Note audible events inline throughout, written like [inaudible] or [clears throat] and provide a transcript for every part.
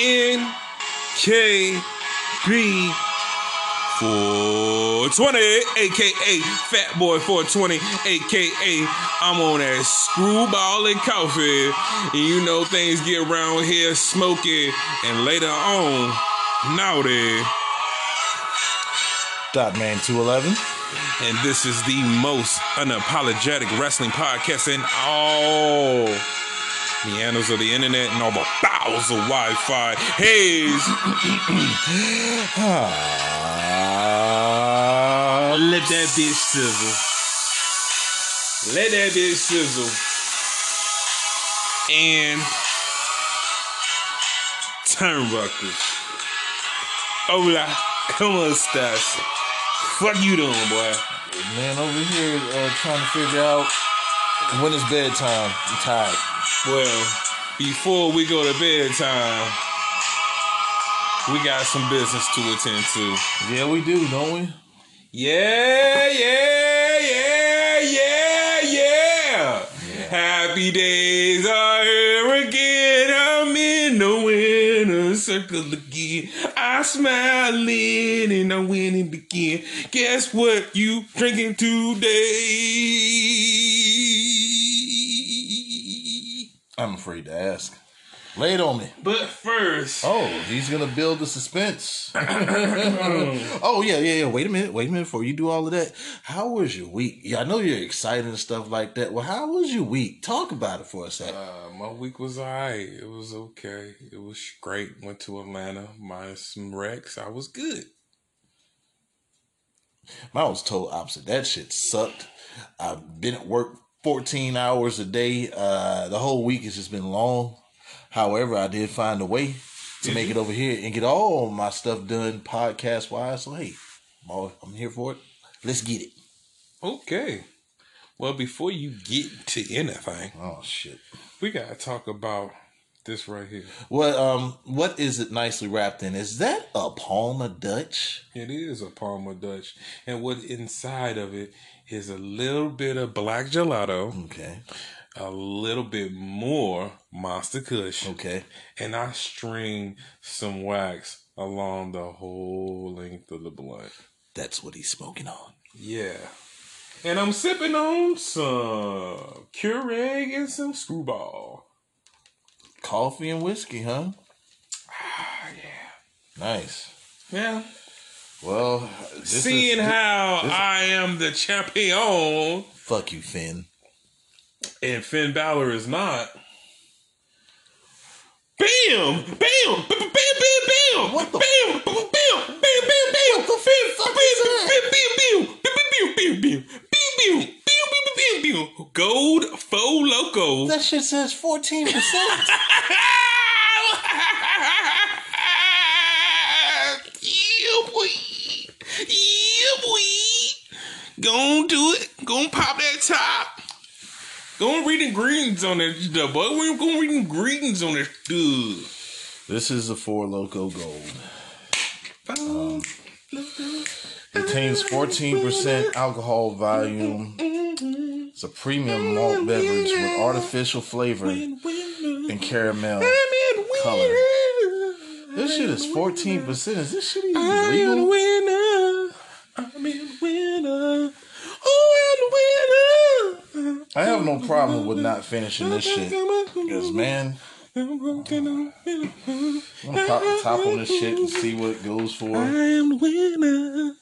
NKB 420, aka Fat Boy 420, aka I'm on that Skrewball and coffee. And you know things get around here smoky and later on naughty. Dot Man 211. And this is the most unapologetic wrestling podcast in all the annals of the internet and all the bowels of Wi-Fi. Hayes, [sighs] Ah, let that bitch sizzle. Let that bitch sizzle. And turnbuckles. Hola, ¿cómo estás? Fuck you doing, boy? man, over here uh, trying to figure out when it's bedtime. I'm tired. Well, before we go to bedtime, we got some business to attend to. Yeah, we do, don't we? Yeah, yeah, yeah, yeah, yeah. Happy days are here again. I'm in the winner circle again. I smiling and I'm winning again. Guess what you drinking today? Afraid to ask. Lay it on me. But first, Oh, he's gonna build the suspense. [laughs] oh yeah, yeah, yeah. Wait a minute, wait a minute. Before you do all of that, how was your week? Yeah, I know you're excited and stuff like that. Well, how was your week? Talk about it for a second. Uh, my week was alright. It was okay. It was great. Went to Atlanta, minus some wrecks. I was good. Mine was total opposite. That shit sucked. I've been at work 14 hours a day. Uh, the whole week has just been long. However, I did find a way to make it over here and get all my stuff done podcast wise. So hey, I'm, all, I'm here for it. Let's get it. Okay. Well, before you get to anything, Oh shit. we gotta talk about this right here. What um what is it nicely wrapped in? Is that a Palma Dutch? It is a Palma Dutch, and what inside of it is a little bit of black gelato, Okay. a little bit more Monster Kush, Okay. and I string some wax along the whole length of the blunt. That's what he's smoking on. Yeah. And I'm sipping on some Keurig and some Skrewball. Coffee and whiskey, huh? Ah, yeah. Nice. Yeah. Well, is- Seeing thi- how this- I am the champion fuck you, Finn. and Finn Balor is not. Bam! Bam! Bam! Bam! Bam! Bam! What the- Bam! Bam! Bam! Bam! Bam! Bam! the Finn! fuck Bam! is that? Bam! Bam! Bam! Bam! Bam! Bam! Bam! Bam! Bam! Bam! Bam! Bam! Gold Four Loko. That shit says 14%. yeah, boy. Yeah, boy. Gon' do it. Go Gon' pop that top. Go Gon' read ingredients on that stuff, boy. We gonna read ingredients on that dude. this is the Four Loko Gold. Um, contains 14% alcohol volume. It's a premium malt beverage with artificial flavor and caramel color. This shit is 14%. Is this shit even I'm a legal? winner. I'm a winner. Oh, I'm a winner. I have no problem with not finishing this shit. Because, man, I'm gonna pop the top on this shit and see what it goes for. I am the winner.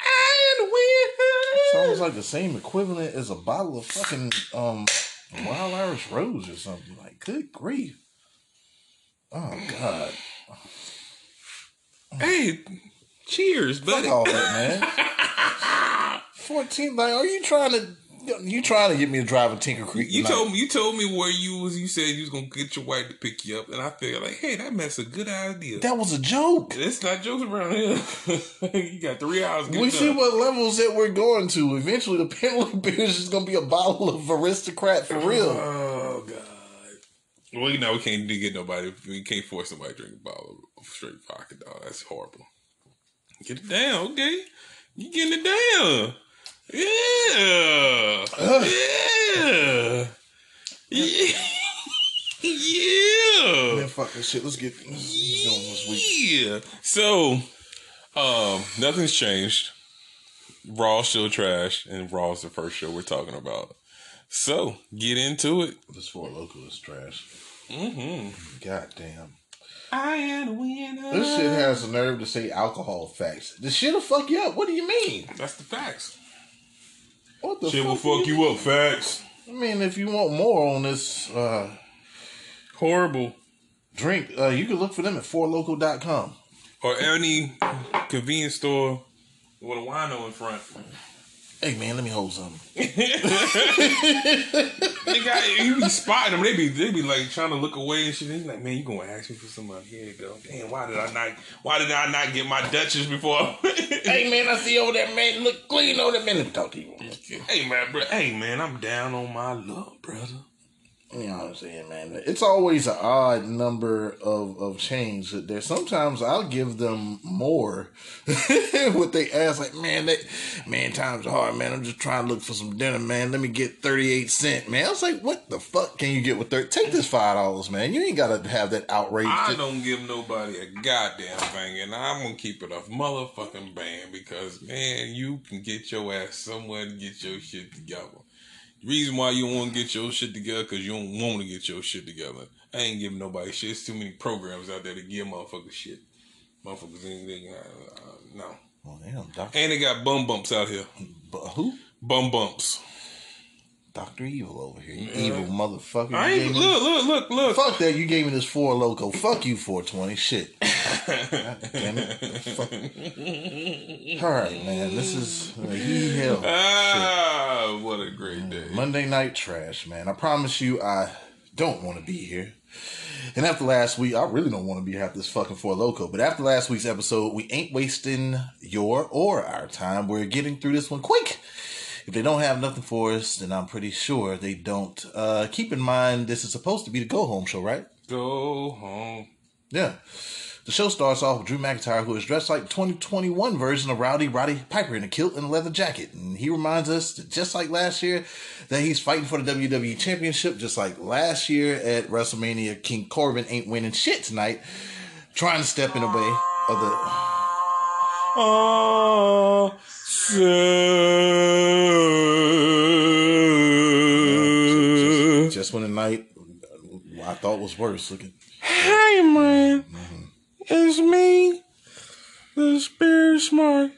I am the winner. It's almost like the same equivalent as a bottle of fucking um Wild Irish Rose or something. Like, good grief. Oh God. Hey, cheers, Fuck buddy. all that, man. [laughs] 14, like, are you trying to You trying to get me to drive a Tinker Creek? You tonight. told me you told me where you was. You said you was gonna get your wife to pick you up, and I feel like, hey, that makes a good idea. that was a joke. It's not jokes around here. [laughs] you got three hours. We see what levels that we're going to. Eventually, the [laughs] penalty beer is just gonna be a bottle of aristocrat for real. Oh God. Well, you know we can't get nobody. We can't force somebody to drink a bottle of straight vodka, dog. That's horrible. Get it down, okay? You getting it down? Yeah. Yeah. Yeah. yeah. Man, fuck this shit. Let's get let's going this week. Yeah. So, um, nothing's changed. Raw still trash, and Raw's the first show we're talking about. So, get into it. This Four Loko is trash. Mm-hmm. God damn. I am a winner. This shit has the nerve to say alcohol facts. This shit'll fuck you up. What do you mean? That's the facts. What the Shit will fuck? fuck do you up, facts. I mean, if you want more on this uh, Horrible. drink, uh, you can look for them at fourloko.com. Or any convenience store with a wino in front. Hey man, let me hold something. [laughs] They got you be spotting them. They be they be like trying to look away and shit. They be like, man, you gonna ask me for some money? Here you go. Damn, why did I not? Why did I not get my Dutchess before? [laughs] hey man, I see over there, man. Look clean over there, man. Let me talk to you. hey man, bro. Hey man, I'm down on my luck, brother. You know what I'm saying, man? It's always an odd number of, of change. That there, sometimes I'll give them more [laughs] what they ask. Like, man, that man, times are hard, man. I'm just trying to look for some dinner, man. Let me get thirty eight cent, man. I was like, what the fuck can you get with thirty? Take this five dollars, man. You ain't gotta have that outrage. I don't give nobody a goddamn thing, and I'm gonna keep it a motherfucking band because man, you can get your ass somewhere to get your shit together. Reason why you don't want to get your shit together because you don't want to get your shit together. I ain't giving nobody shit. It's too many programs out there to give motherfuckers shit. Motherfuckers ain't they, uh, uh, no. Oh damn, doctor. And they got bum bumps out here. But who? Bum bumps. Doctor Evil over here. You evil motherfucker. I ain't me- look, look, look, look. Fuck that! You gave me this Four Loko. Fuck you, four twenty. Shit. [laughs] Damn it. Fuck. All right, man. This is uh, he hell. Ah, what a great day. Monday night trash, man. I promise you, I don't want to be here. And after last week, I really don't want to be half this fucking Four Loko. But after last week's episode, we ain't wasting your or our time. We're getting through this one quick. If they don't have nothing for us, then I'm pretty sure they don't. Uh, keep in mind, this is supposed to be the go home show, right? Go home. Yeah. The show starts off with Drew McIntyre, who is dressed like 2021 version of Rowdy Roddy Piper in a kilt and a leather jacket. And he reminds us, that just like last year, that he's fighting for the WWE Championship, just like last year at WrestleMania. King Corbin ain't winning shit tonight, trying to step in the way of the. Oh, so. Just when the night I thought was worse. Look at. Hey, man. It's me, the spirit smart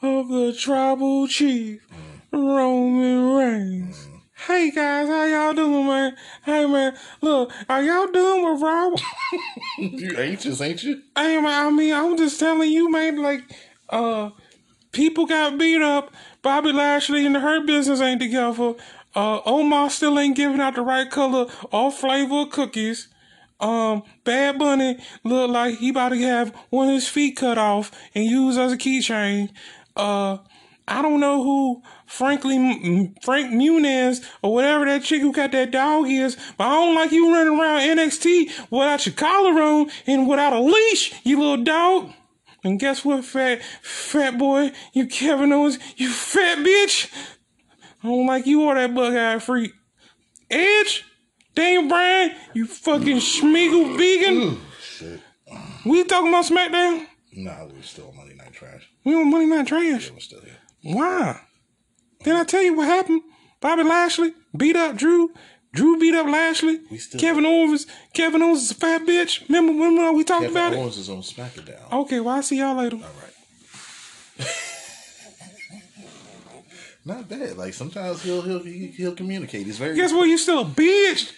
of the tribal chief, Roman Reigns. Hey guys, how y'all doing, man? Hey man, look, are y'all doing with Rob? [laughs] You anxious, ain't you? Hey man, I mean, I'm just telling you, man. Like, uh, people got beat up. Bobby Lashley and Hurt Business ain't together. Uh, Omar still ain't giving out the right color or flavor of cookies. Um, Bad Bunny look like he about to have one of his feet cut off and used as a keychain. Uh, I don't know who Frankly Frank Muniz or whatever that chick who got that dog is, but I don't like you running around NXT without your collar on and without a leash, you little dog. And guess what, fat fat boy, you Kevin Owens, you fat bitch. I don't like you or that bug-eyed freak. Edge, Daniel Bryan, you fucking schmeagle vegan. Shit. We talking about SmackDown? Nah, we're still on Monday Night Trash. We on Money Night Trash. We're still here. Why? Didn't I tell you what happened? Bobby Lashley beat up Drew. Drew beat up Lashley. Kevin Owens. Kevin Owens is a fat bitch. Remember when we talked Kevin about it? Kevin Owens is on SmackDown. Okay, well, I'll see y'all later. All right. [laughs] Not bad. Like sometimes he'll he'll he- he'll communicate. He's very Guess what? You still a bitch.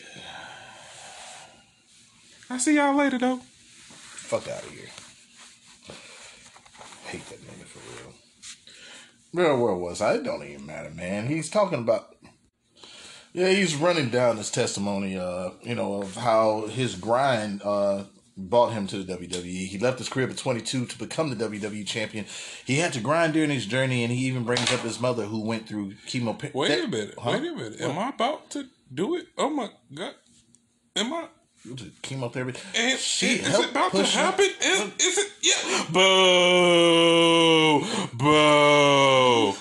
I'll see y'all later, though. fuck out of here. Hate that nigga for real. Bro, where was I? It don't even matter, man. He's talking about Yeah, he's running down his testimony, uh, you know, of how his grind uh, brought him to the WWE. He left his crib at 22 to become the WWE champion. He had to grind during his journey, and he even brings up his mother who went through chemo. Wait that- a minute. Huh? Wait a minute. Am I about to do it? Oh my god. Am I? Chemotherapy. And She is it about to happen? Is, is it? Yeah. Boo. Boo.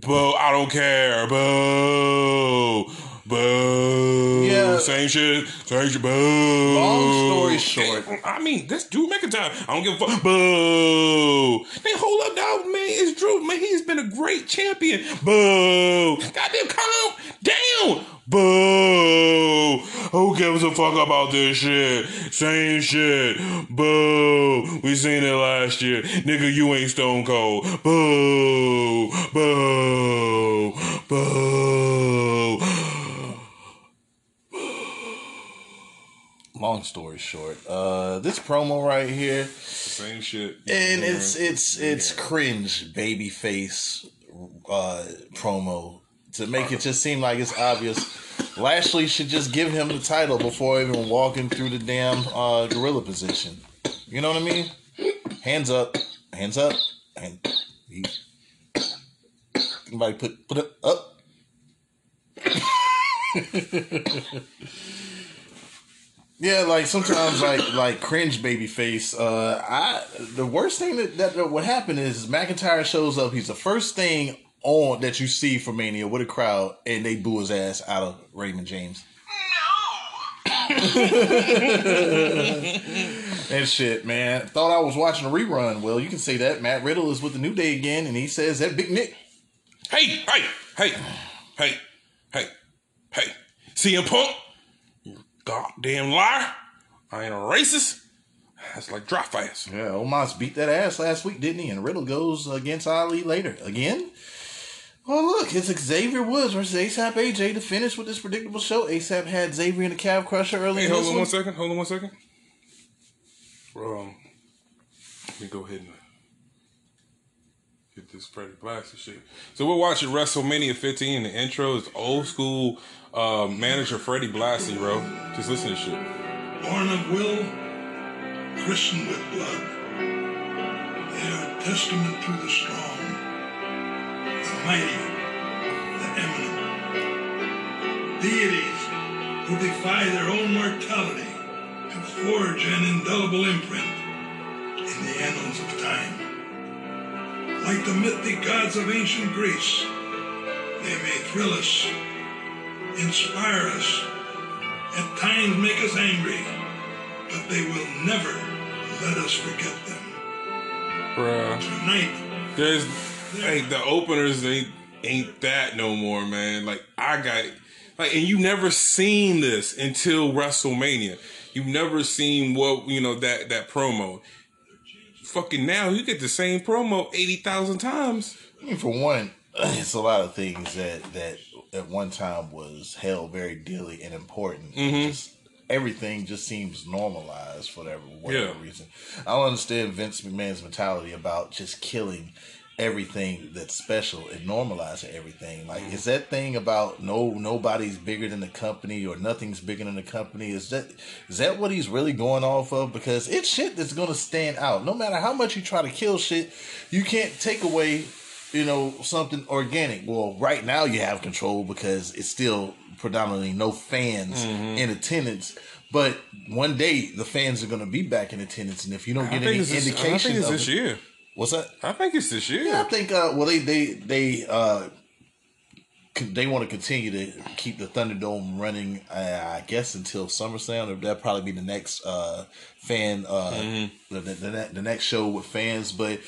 Boo. I don't care. Boo. Boo. Yeah. Same shit. Same shit. Boo. Long story short. I mean, this Drew McIntyre. I don't give a fuck. Boo. Hey, hold up, dog, man. It's Drew, man. He's been a great champion. Boo. Goddamn, calm down. Boo. Who gives a fuck about this shit? Same shit. Boo. We seen it last year. Nigga, you ain't Stone Cold. Boo. Boo. Boo. Long story short, uh, this promo right here, Same shit. and it's it's it's cringe baby face uh, promo to make it just seem like it's obvious. Lashley should just give him the title before even walking through the damn uh, gorilla position. You know what I mean? Hands up, hands up, and he, somebody put put it up. [laughs] Yeah, like sometimes like like cringe baby face. Uh I the worst thing that, that, that would happen is McIntyre shows up, he's the first thing on that you see for Mania with a crowd and they boo his ass out of Raymond James. No And shit, man. Thought I was watching a rerun. Well, you can say that. Matt Riddle is with the New Day again, and he says that Big Nick. Hey, hey, hey, hey, hey, hey. CM Punk, goddamn liar. I ain't a racist. That's like drop fast. Yeah, Omos beat that ass last week, didn't he? And Riddle goes against Ali later. Again? Well, look, it's Xavier Woods versus ASAP AJ to finish with this predictable show. ASAP had Xavier in the calf crusher earlier. Hey, hold on one. one second. Hold on one second. Um, let me go ahead and get this Freddie Blassie shit. So we're watching WrestleMania 15. The intro is old school uh, manager Freddie Blassie, bro. Just listen to shit. born of will, christened with blood. They are a testament to the strong, the mighty, the eminent. Deities who defy their own mortality to forge an indelible imprint in the annals of time. Like the mythic gods of ancient Greece, they may thrill us, inspire us, at times make us angry, but they will never let us forget them. Bruh. Tonight, There's like the openers ain't ain't that no more, man. Like I got like and you never seen this until WrestleMania. You've never seen what you know that that promo. Fucking now you get the same promo eighty thousand times. I mean, for one, [clears throat] it's a lot of things that that at one time was held very dearly and important. Mm-hmm. Just, everything just seems normalized for whatever, whatever Yeah. reason. I don't understand Vince McMahon's mentality about just killing everything that's special and normalizing everything. Like, Mm-hmm. is that thing about no nobody's bigger than the company or nothing's bigger than the company? Is that is that what he's really going off of? Because it's shit that's gonna stand out. No matter how much you try to kill shit, you can't take away you know, something organic. Well, right now you have control because it's still predominantly no fans Mm-hmm. in attendance. But one day the fans are going to be back in attendance, and if you don't get any it's this, I think it's this it, year. what's that? I think it's this year. Yeah, I think. Uh, well, they they they uh, they want to continue to keep the Thunderdome running. Uh, I guess until SummerSlam, or that'll probably be the next uh, fan uh, Mm-hmm. the, the, the the next show with fans, but.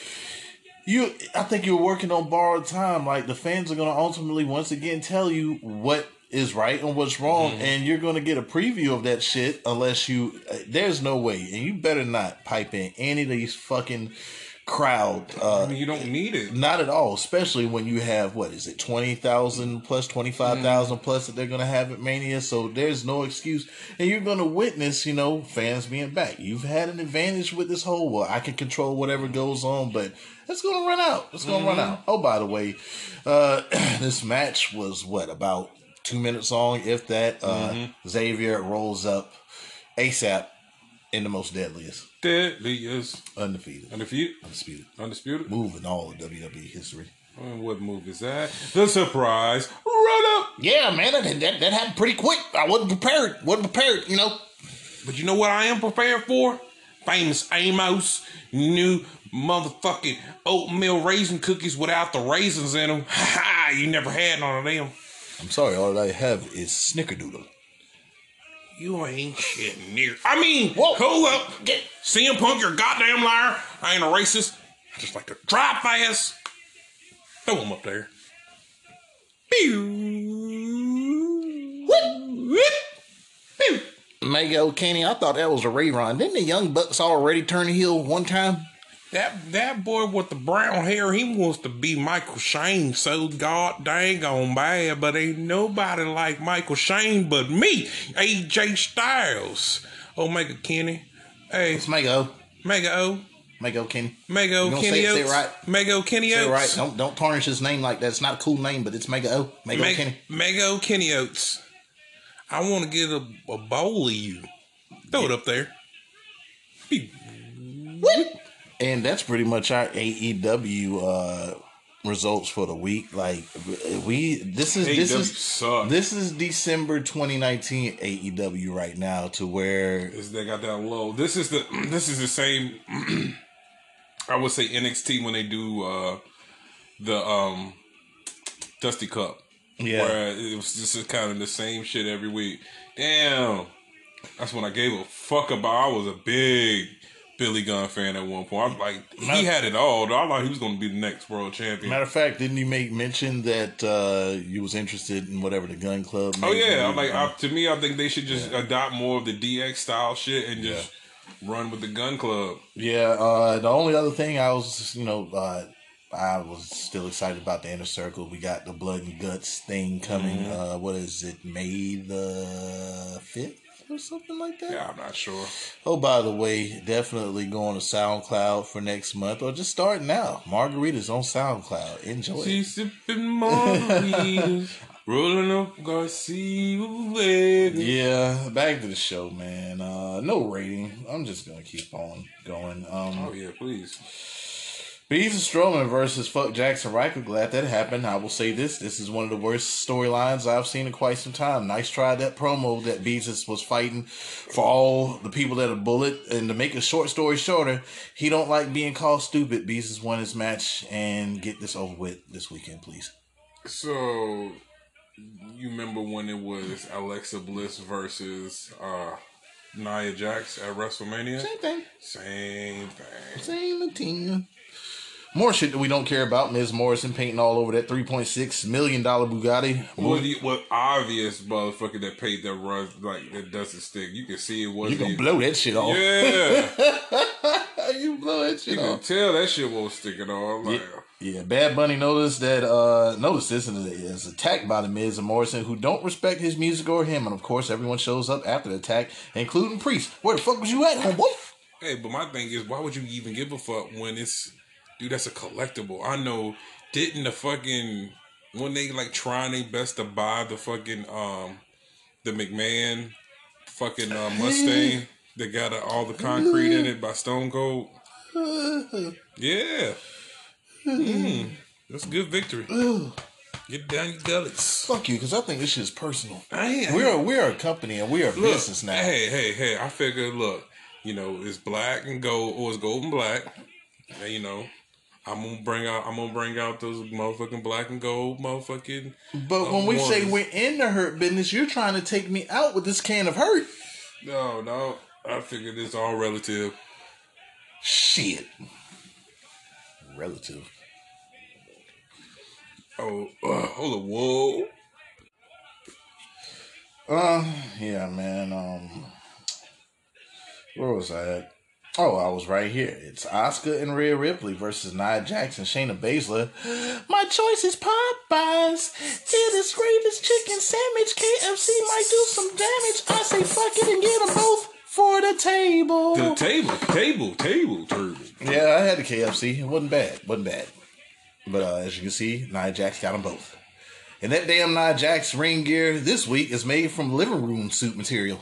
You, I think you're working on borrowed time. Like the fans are going to ultimately once again tell you what is right and what's wrong, Mm-hmm. and you're going to get a preview of that shit unless you. Uh, there's no way, and you better not pipe in any of these fucking crowd. Uh, I mean, you don't need it. not at all, especially when you have what is it, twenty thousand plus, twenty five thousand plus that they're gonna have at Mania. So there's no excuse, and you're gonna witness, you know, fans being back. You've had an advantage with this whole. Well, I can control whatever goes on, but it's gonna run out. It's gonna run out. Oh, by the way, uh, [clears throat] this match was what about two minutes long, if that. Uh, Mm-hmm. Xavier rolls up ASAP in the most deadliest, Deadliest. undefeated, Undefeated. undisputed, Undisputed. Moving all of WWE history. What move is that? The surprise run up. Yeah, man, that, that, that happened pretty quick. I wasn't prepared. wasn't prepared, you know. But you know what I am prepared for? Famous Amos new motherfucking oatmeal raisin cookies without the raisins in them. [laughs] Ha! You never had none of them. I'm sorry, all I have is Snickerdoodle. You ain't shit near. I mean, Whoa. hold up. Get CM Punk, you're a goddamn liar. I ain't a racist. I just like to drive fast. Throw him up there. Pew. Whip. Pew. Mega I thought that was a rerun. Didn't the Young Bucks already turn heel one time? That that boy with the brown hair, he wants to be Michael Shane so god dang on bad, but ain't nobody like Michael Shane but me, AJ Styles. Oh, Omega Kenny. Hey, It's Mega O. Mega O. Mega O Kenny. Mega O Kenny say it- say it right. Mega O Kenny Say it right. Don't don't tarnish his name like that. It's not a cool name, but it's Mega O. Mega O Mega, Kenny. Mega O Kenny Oates. I want to get a, a bowl of you. Throw it up there. Pew. And that's pretty much our AEW uh, results for the week. Like we, this is this is suck. this is December 2019 AEW right now. To where is they got that low. This is the [clears throat] this is the same. [clears throat] I would say NXT when they do uh the um Dusty Cup. Yeah. where it was just kind of the same shit every week. Damn, that's when I gave a fuck about. I was a big Billy Gunn fan at one point. I'm like, he had it all. Though. I thought he was going to be the next world champion. matter of fact, didn't you make mention that uh, you was interested in whatever the Gunn Club? Oh yeah. I'm like I, to me, I think they should just adopt more of the DX style shit and just run with the Gunn Club. Yeah, uh, the only other thing I was, you know, uh, I was still excited about the inner circle. We got the blood and guts thing coming. Mm-hmm. Uh, what is it, May the fifth or something like that? Yeah, I'm not sure. Oh, by the way, definitely going to SoundCloud for next month, or just start now. Margaritas on SoundCloud. Enjoy. She's sipping margaritas, [laughs] rolling up Garcia. baby. Yeah, back to the show, man. Uh, no rating. I'm just gonna keep on going. Um, Oh yeah, please. And Strowman versus Fuck Jaxson Ryker. Glad that happened. I will say this: this is one of the worst storylines I've seen in quite some time. Nice try that promo that Beezus was fighting for all the people that are bullet. And to make a short story shorter, he don't like being called stupid. Beezus won his match and get this over with this weekend, please. So, you remember when it was Alexa Bliss versus uh, Nia Jax at WrestleMania? Same thing. Same thing. Same thing. More shit that we don't care about. Ms. Morrison painting all over that three point six million dollar Bugatti. What obvious motherfucker that paid that run like that doesn't stick? You can see it You wasn't. gonna even- blow that shit off. Yeah, [laughs] you blow that shit you can tell that shit won't stick at all. Like, Yeah, Bad Bunny noticed that. uh Noticed this and is attacked by the Miz and Morrison, who don't respect his music or him, and of course, everyone shows up after the attack, including Priest. Where the fuck was you at, homeboy? Hey, but my thing is, why would you even give a fuck when it's, dude? That's a collectible. I know. Didn't the fucking when they like trying their best to buy the fucking um the McMahon fucking uh, Mustang that got uh, all the concrete in it by Stone Cold? Yeah, mm, that's a good victory. Get down your gullies. Fuck you, because I think this shit is personal. I ain't, We're we're a company and we are a Look, business now. Hey, hey, hey! I figured, look, you know, it's black and gold, or it's gold and black. And, you know, I'm gonna bring out, I'm gonna bring out those motherfucking black and gold, motherfucking. But when we say we're in the hurt business, you're trying to take me out with this can of hurt. No, no, I figured it's all relative. Shit. Relative. Oh, uh, hold on, whoa! Uh, yeah, man. Um, where was I at? Oh, I was right here. It's Asuka and Rhea Ripley versus Nia Jackson, Shayna Baszler. My choice is Popeyes. It is greatest chicken sandwich. KFC might do some damage. I say fuck it and get them both for the table. The table, table, table, table. Yeah, I had the KFC. It wasn't bad. wasn't bad. But uh, as you can see, Nia Jax got them both. And that damn Nia Jax ring gear this week is made from living room suit material.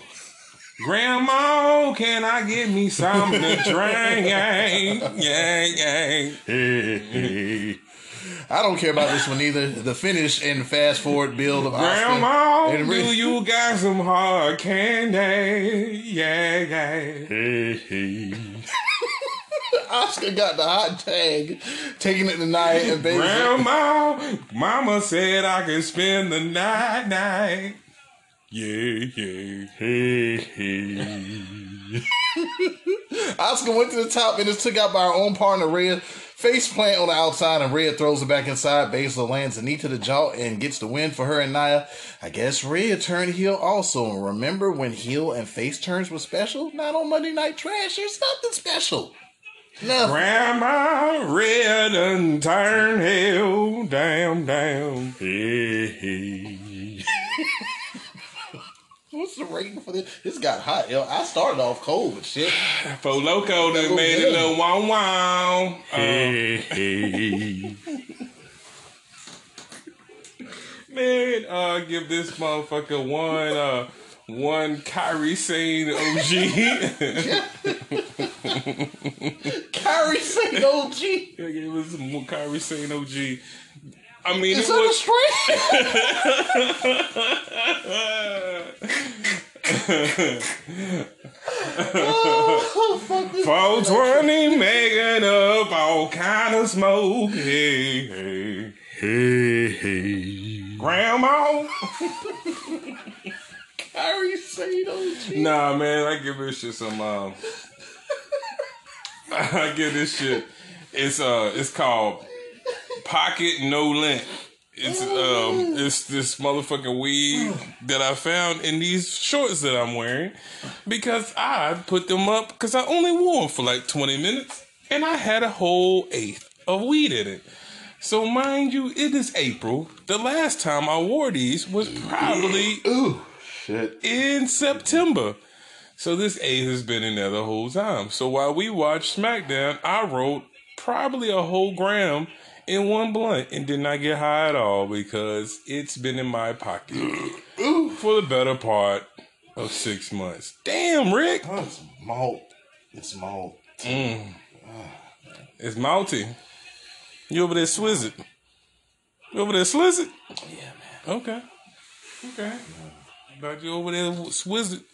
Grandma, can I get me something to drink? Yeah, yeah, yeah. [laughs] I don't care about this one either. The finish and fast forward build of Asuka Grandma, do you got some hard candy? Yeah, yeah. [laughs] Asuka got the hot tag, taking it to Nia and Bailey. Grandma, mama said I could spend the night, night. Yeah, yeah. Hey, hey. Asuka went to the top and is took out by our own partner Rhea. Face plant on the outside and Rhea throws it back inside. Baszler lands a knee to the jaw and gets the win for her and Nia. I guess Rhea turned heel also. Remember when heel and face turns were special? Not on Monday Night Trash. There's nothing special. Nothing. Grandma, red and turn hill, down, down. Hey, hey. [laughs] What's the rating for this? This got hot, yo. I started off cold with shit. Four Loko that Oh, made yeah. a little wow wow. Um, Hey, hey. [laughs] man, uh, give this motherfucker one, uh, one Kyrie Sane OG. [laughs] Kyrie Sane OG. I gave us some Kyrie Sane OG. I mean, Is it that a was. [laughs] oh, fuck this. 420 making up all kind of smoke. Hey, hey. Hey, hey. Grandma? Sane OG. Nah, man, I give this shit some. Um, [laughs] I give this shit. It's uh, it's called Pocket No Lint. It's um, it's this motherfucking weed that I found in these shorts that I'm wearing because I put them up because I only wore them for like 20 minutes and I had a whole eighth of weed in it. So mind you, it is April. The last time I wore these was probably Ooh, shit. in September. So this eighth has been in there the whole time. So while we watched SmackDown, I wrote probably a whole gram in one blunt and did not get high at all because it's been in my pocket for the better part of six months. Damn, Rick. Oh, it's malt. It's malt. Mm. It's malty. You over there swizzit? You over there slizzit? Yeah, man. Okay. Okay. About you over there swizzit.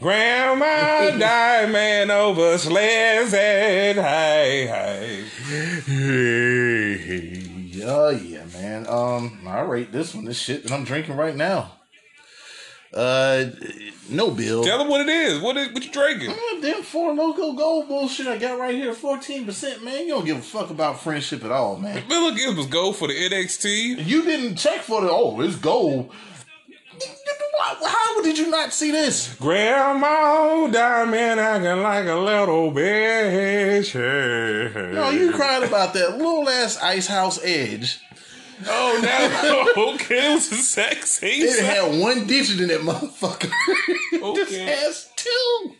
Grandma [laughs] Diamond over slizzit. Hey, hey. Hey, oh yeah, man. Um, I rate this one. This shit that I'm drinking right now. Uh, no bill. Tell them what it is. What is what you drinking? Mm, Them Four Loko gold bullshit I got right here, fourteen percent. Man, you don't give a fuck about friendship at all, man. Bill Gibbs was gold for the NXT. You didn't check for the oh, it's gold. Did you not see this? Grandma Diamond acting like a little bitch. No, you cried about that little ass ice house edge. Oh no. okay, it was a sexy. It had one digit in that motherfucker. [laughs] this Okay. has two.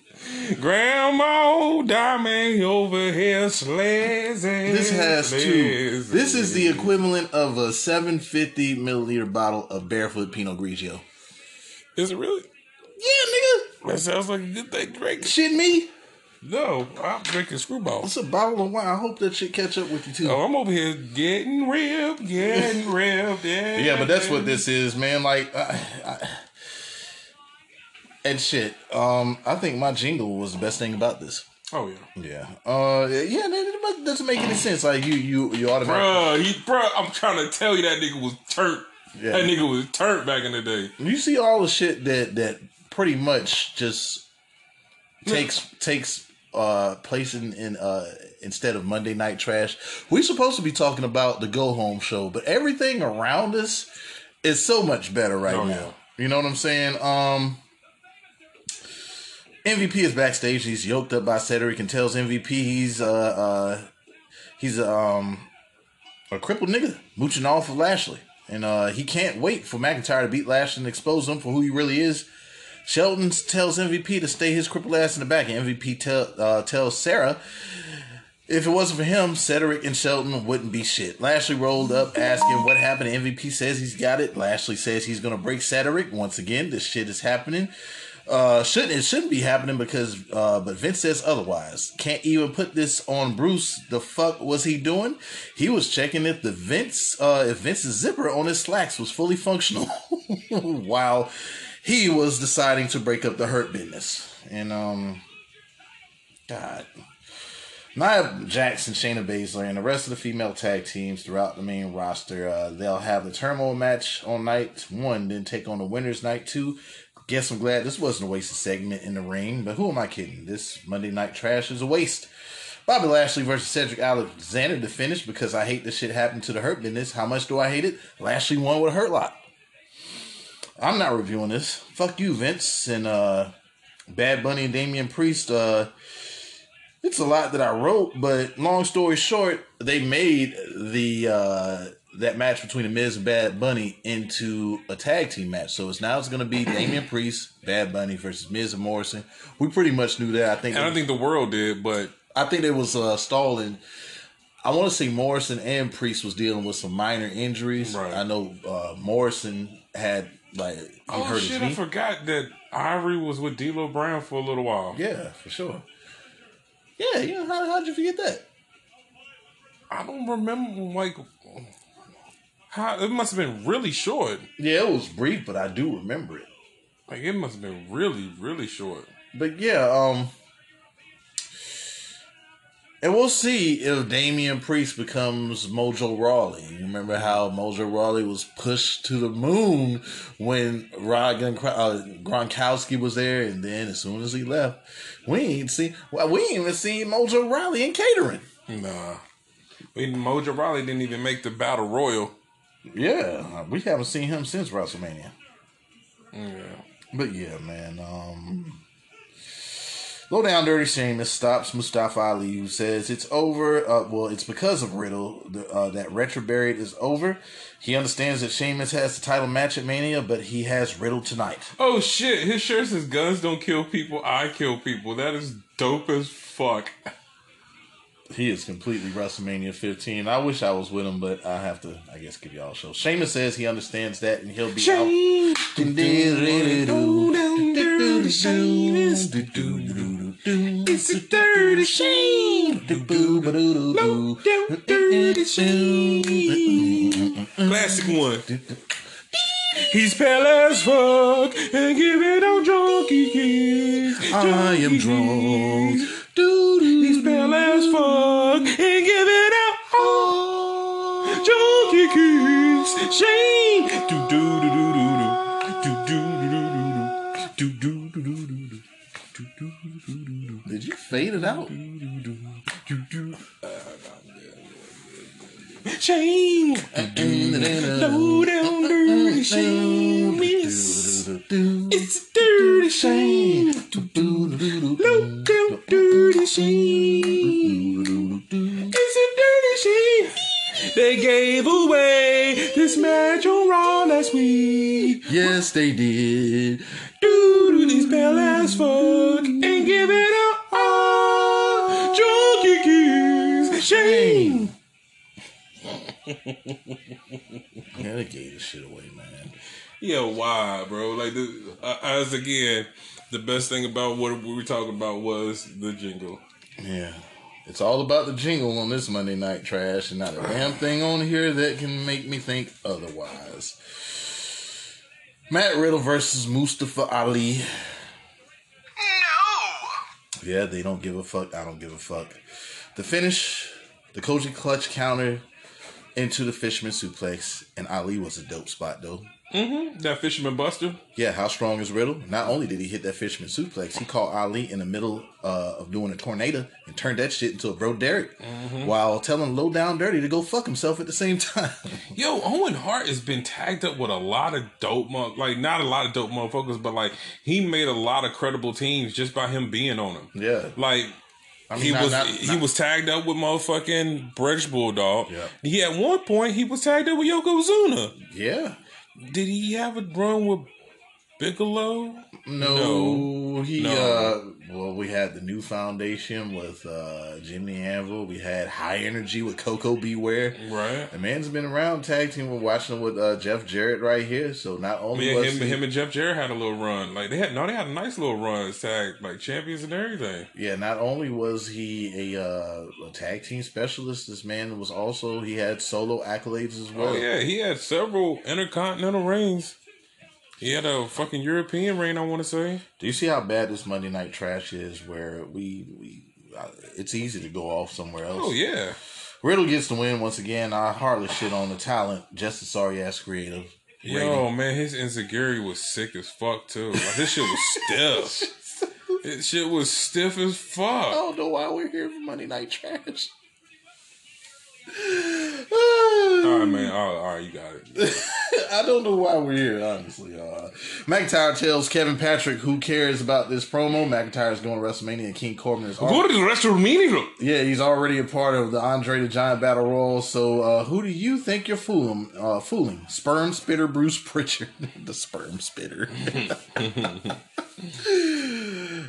Grandma diamond over here slazing. This has two. This is the equivalent of a 750 milliliter bottle of barefoot Pinot Grigio. Is it really? Yeah, nigga. That sounds like a good thing to drink. Shit me. No, I'm drinking Skrewballs. It's a bottle of wine. I hope that shit catch up with you too. Oh, I'm over here getting ripped, getting [laughs] ripped. Yeah, Yeah, but that's what this is, man. Like, I, I, and shit. Um, I think my jingle was the best thing about this. Oh yeah, Yeah. Uh, yeah. That that doesn't make any sense. Like you, you, you automatically. bruh, he, bruh. I'm trying to tell you that nigga was turned. Yeah. That nigga was turned back in the day. You see all the shit that that pretty much just takes takes uh place in, in uh instead of Monday Night Trash. We're supposed to be talking about the Go Home show, but everything around us is so much better right Oh, now. yeah. You know what I'm saying? Um MVP is backstage. He's yoked up by Cedric and tells MVP he's uh uh he's um a crippled nigga mooching off of Lashley. And uh he can't wait for McIntyre to beat Lashley and expose him for who he really is. Shelton tells MVP to stay his crippled ass in the back, and MVP tell, uh, tells Sarah If it wasn't for him, Cedric and Shelton wouldn't be shit. Lashley rolled up [laughs] asking what happened. MVP says he's got it. Lashley says he's gonna break Cedric. Once again, this shit is happening. Uh, shouldn't it shouldn't be happening because uh, but Vince says otherwise. Can't even put this on Bruce. The fuck was he doing? He was checking if the Vince uh if Vince's zipper on his slacks was fully functional [laughs] while he was deciding to break up the hurt business. And um God. Nia Jackson, Shayna Baszler, and the rest of the female tag teams throughout the main roster, uh, they'll have the turmoil match on night one, then take on the winners night two. Guess I'm glad this wasn't a wasted segment in the ring, but who am I kidding? This Monday night trash is a waste. Bobby Lashley versus Cedric Alexander to finish because I hate this shit happened to the Hurt Business. How much do I hate it? Lashley won with a Hurt Lock. I'm not reviewing this. Fuck you, Vince and uh, Bad Bunny and Damian Priest. Uh, it's a lot that I wrote, but long story short, they made the uh, that match between the Miz and Bad Bunny into a tag team match. So it's now it's going to be Damian Priest, Bad Bunny versus Miz and Morrison. We pretty much knew that. I think. And I don't think the world did, but I think it was uh, stalling. I want to say Morrison and Priest was dealing with some minor injuries. Right. I know uh, Morrison had like he oh hurt shit, his I forgot that Ivory was with D'Lo Brown for a little while. Yeah, for sure. Yeah, yeah. How how'd you forget that? I don't remember like how it must have been really short. Yeah, it was brief, but I do remember it. Like it must have been really, really short. But yeah, um, and we'll see if Damian Priest becomes Mojo Rawley. You remember how Mojo Rawley was pushed to the moon when Rob uh, Gronkowski was there, and then as soon as he left, we ain't see. Well, we ain't even seen Mojo Rawley in catering. Nah. we, Mojo Rawley didn't even make the battle royal. Yeah, we haven't seen him since WrestleMania. Yeah. But yeah, man. Um, Low down, dirty Sheamus stops Mustafa Ali, who says it's over. Uh, well, it's because of Riddle the, uh, that Retroburied is over. He understands that Sheamus has the title match at Mania, but he has Riddle tonight. Oh shit, his shirt says guns don't kill people, I kill people. That is dope as fuck. [laughs] He is completely WrestleMania 15. I wish I was with him, but I have to, I guess, give y'all a show. Sheamus says he understands that, and he'll be out. It's a dirty shame. Classic one. He's pale as fuck and give it on junkie. I am drunk. Do, do, He's pale as fuck and give it out junkie kids. Shame. Do do do do do do do do do do do do do do do do do do do. Did you fade it out? Shame. Low down dirty shame. It's, it's a dirty shame. Low down dirty shame. It's a dirty shame. They gave away this match on Raw last week. Yes, they did. Dude, these pale as fuck and give it up. Junkie kids. Shame. Yeah, they gave this shit away, man. Yeah, why, bro? Like, the, uh, as again, the best thing about what we were talking about was the jingle. Yeah. It's all about the jingle on this Monday Night Trash, and not a damn thing on here that can make me think otherwise. Matt Riddle versus Mustafa Ali. No! Yeah, they don't give a fuck. I don't give a fuck. The finish, the Koji clutch counter into the Fisherman suplex, and Ali was a dope spot though. Mm-hmm. That Fisherman Buster. Yeah, how strong is Riddle? Not only did he hit that Fisherman suplex, he caught Ali in the middle uh, of doing a tornado and turned that shit into a bro Derek while telling Low Down Dirty to go fuck himself at the same time. [laughs] Yo, Owen Hart has been tagged up with a lot of dope, mo- like not a lot of dope motherfuckers, but like he made a lot of credible teams just by him being on them. yeah. Like I mean, he not- was not- he not- was tagged up with motherfucking British Bulldog. Yeah. He at one point he was tagged up with Yokozuna. Yeah. Did he have a run with Bigelow. No, he. No. uh Well, we had the new foundation with uh Jimmy Anvil. We had High Energy with Koko B. Ware. Right. The man's been around tag team. We're watching with uh, Jeff Jarrett right here. So not only Yeah, was him, he, him and Jeff Jarrett had a little run. Like they had no, they had a nice little run, as tag like champions and everything. yeah, not only was he a, uh, a tag team specialist, this man was also he had solo accolades as well. Oh yeah, he had several intercontinental reigns. He had a fucking European reign, I want to say. Do you see how bad this Monday Night Trash is? Where we we uh, it's easy to go off somewhere else. Oh yeah, Riddle gets the win once again. I hardly shit on the talent. Just a sorry ass creative. yo man, his insecurity was sick as fuck too. Like his shit was stiff. [laughs] His shit was stiff as fuck. I don't know why we're here for Monday Night Trash. [sighs] All right, man. All right, all right you got it. [laughs] I don't know why we're here, honestly. Uh, McIntyre tells Kevin Patrick who cares about this promo. McIntyre is going to WrestleMania and King Corbin is Go to WrestleMania. yeah, he's already a part of the Andre the Giant Battle Royal. So uh, who do you think you're fooling? Uh, fooling sperm spitter Bruce Pritchard, [laughs] the sperm spitter. [laughs]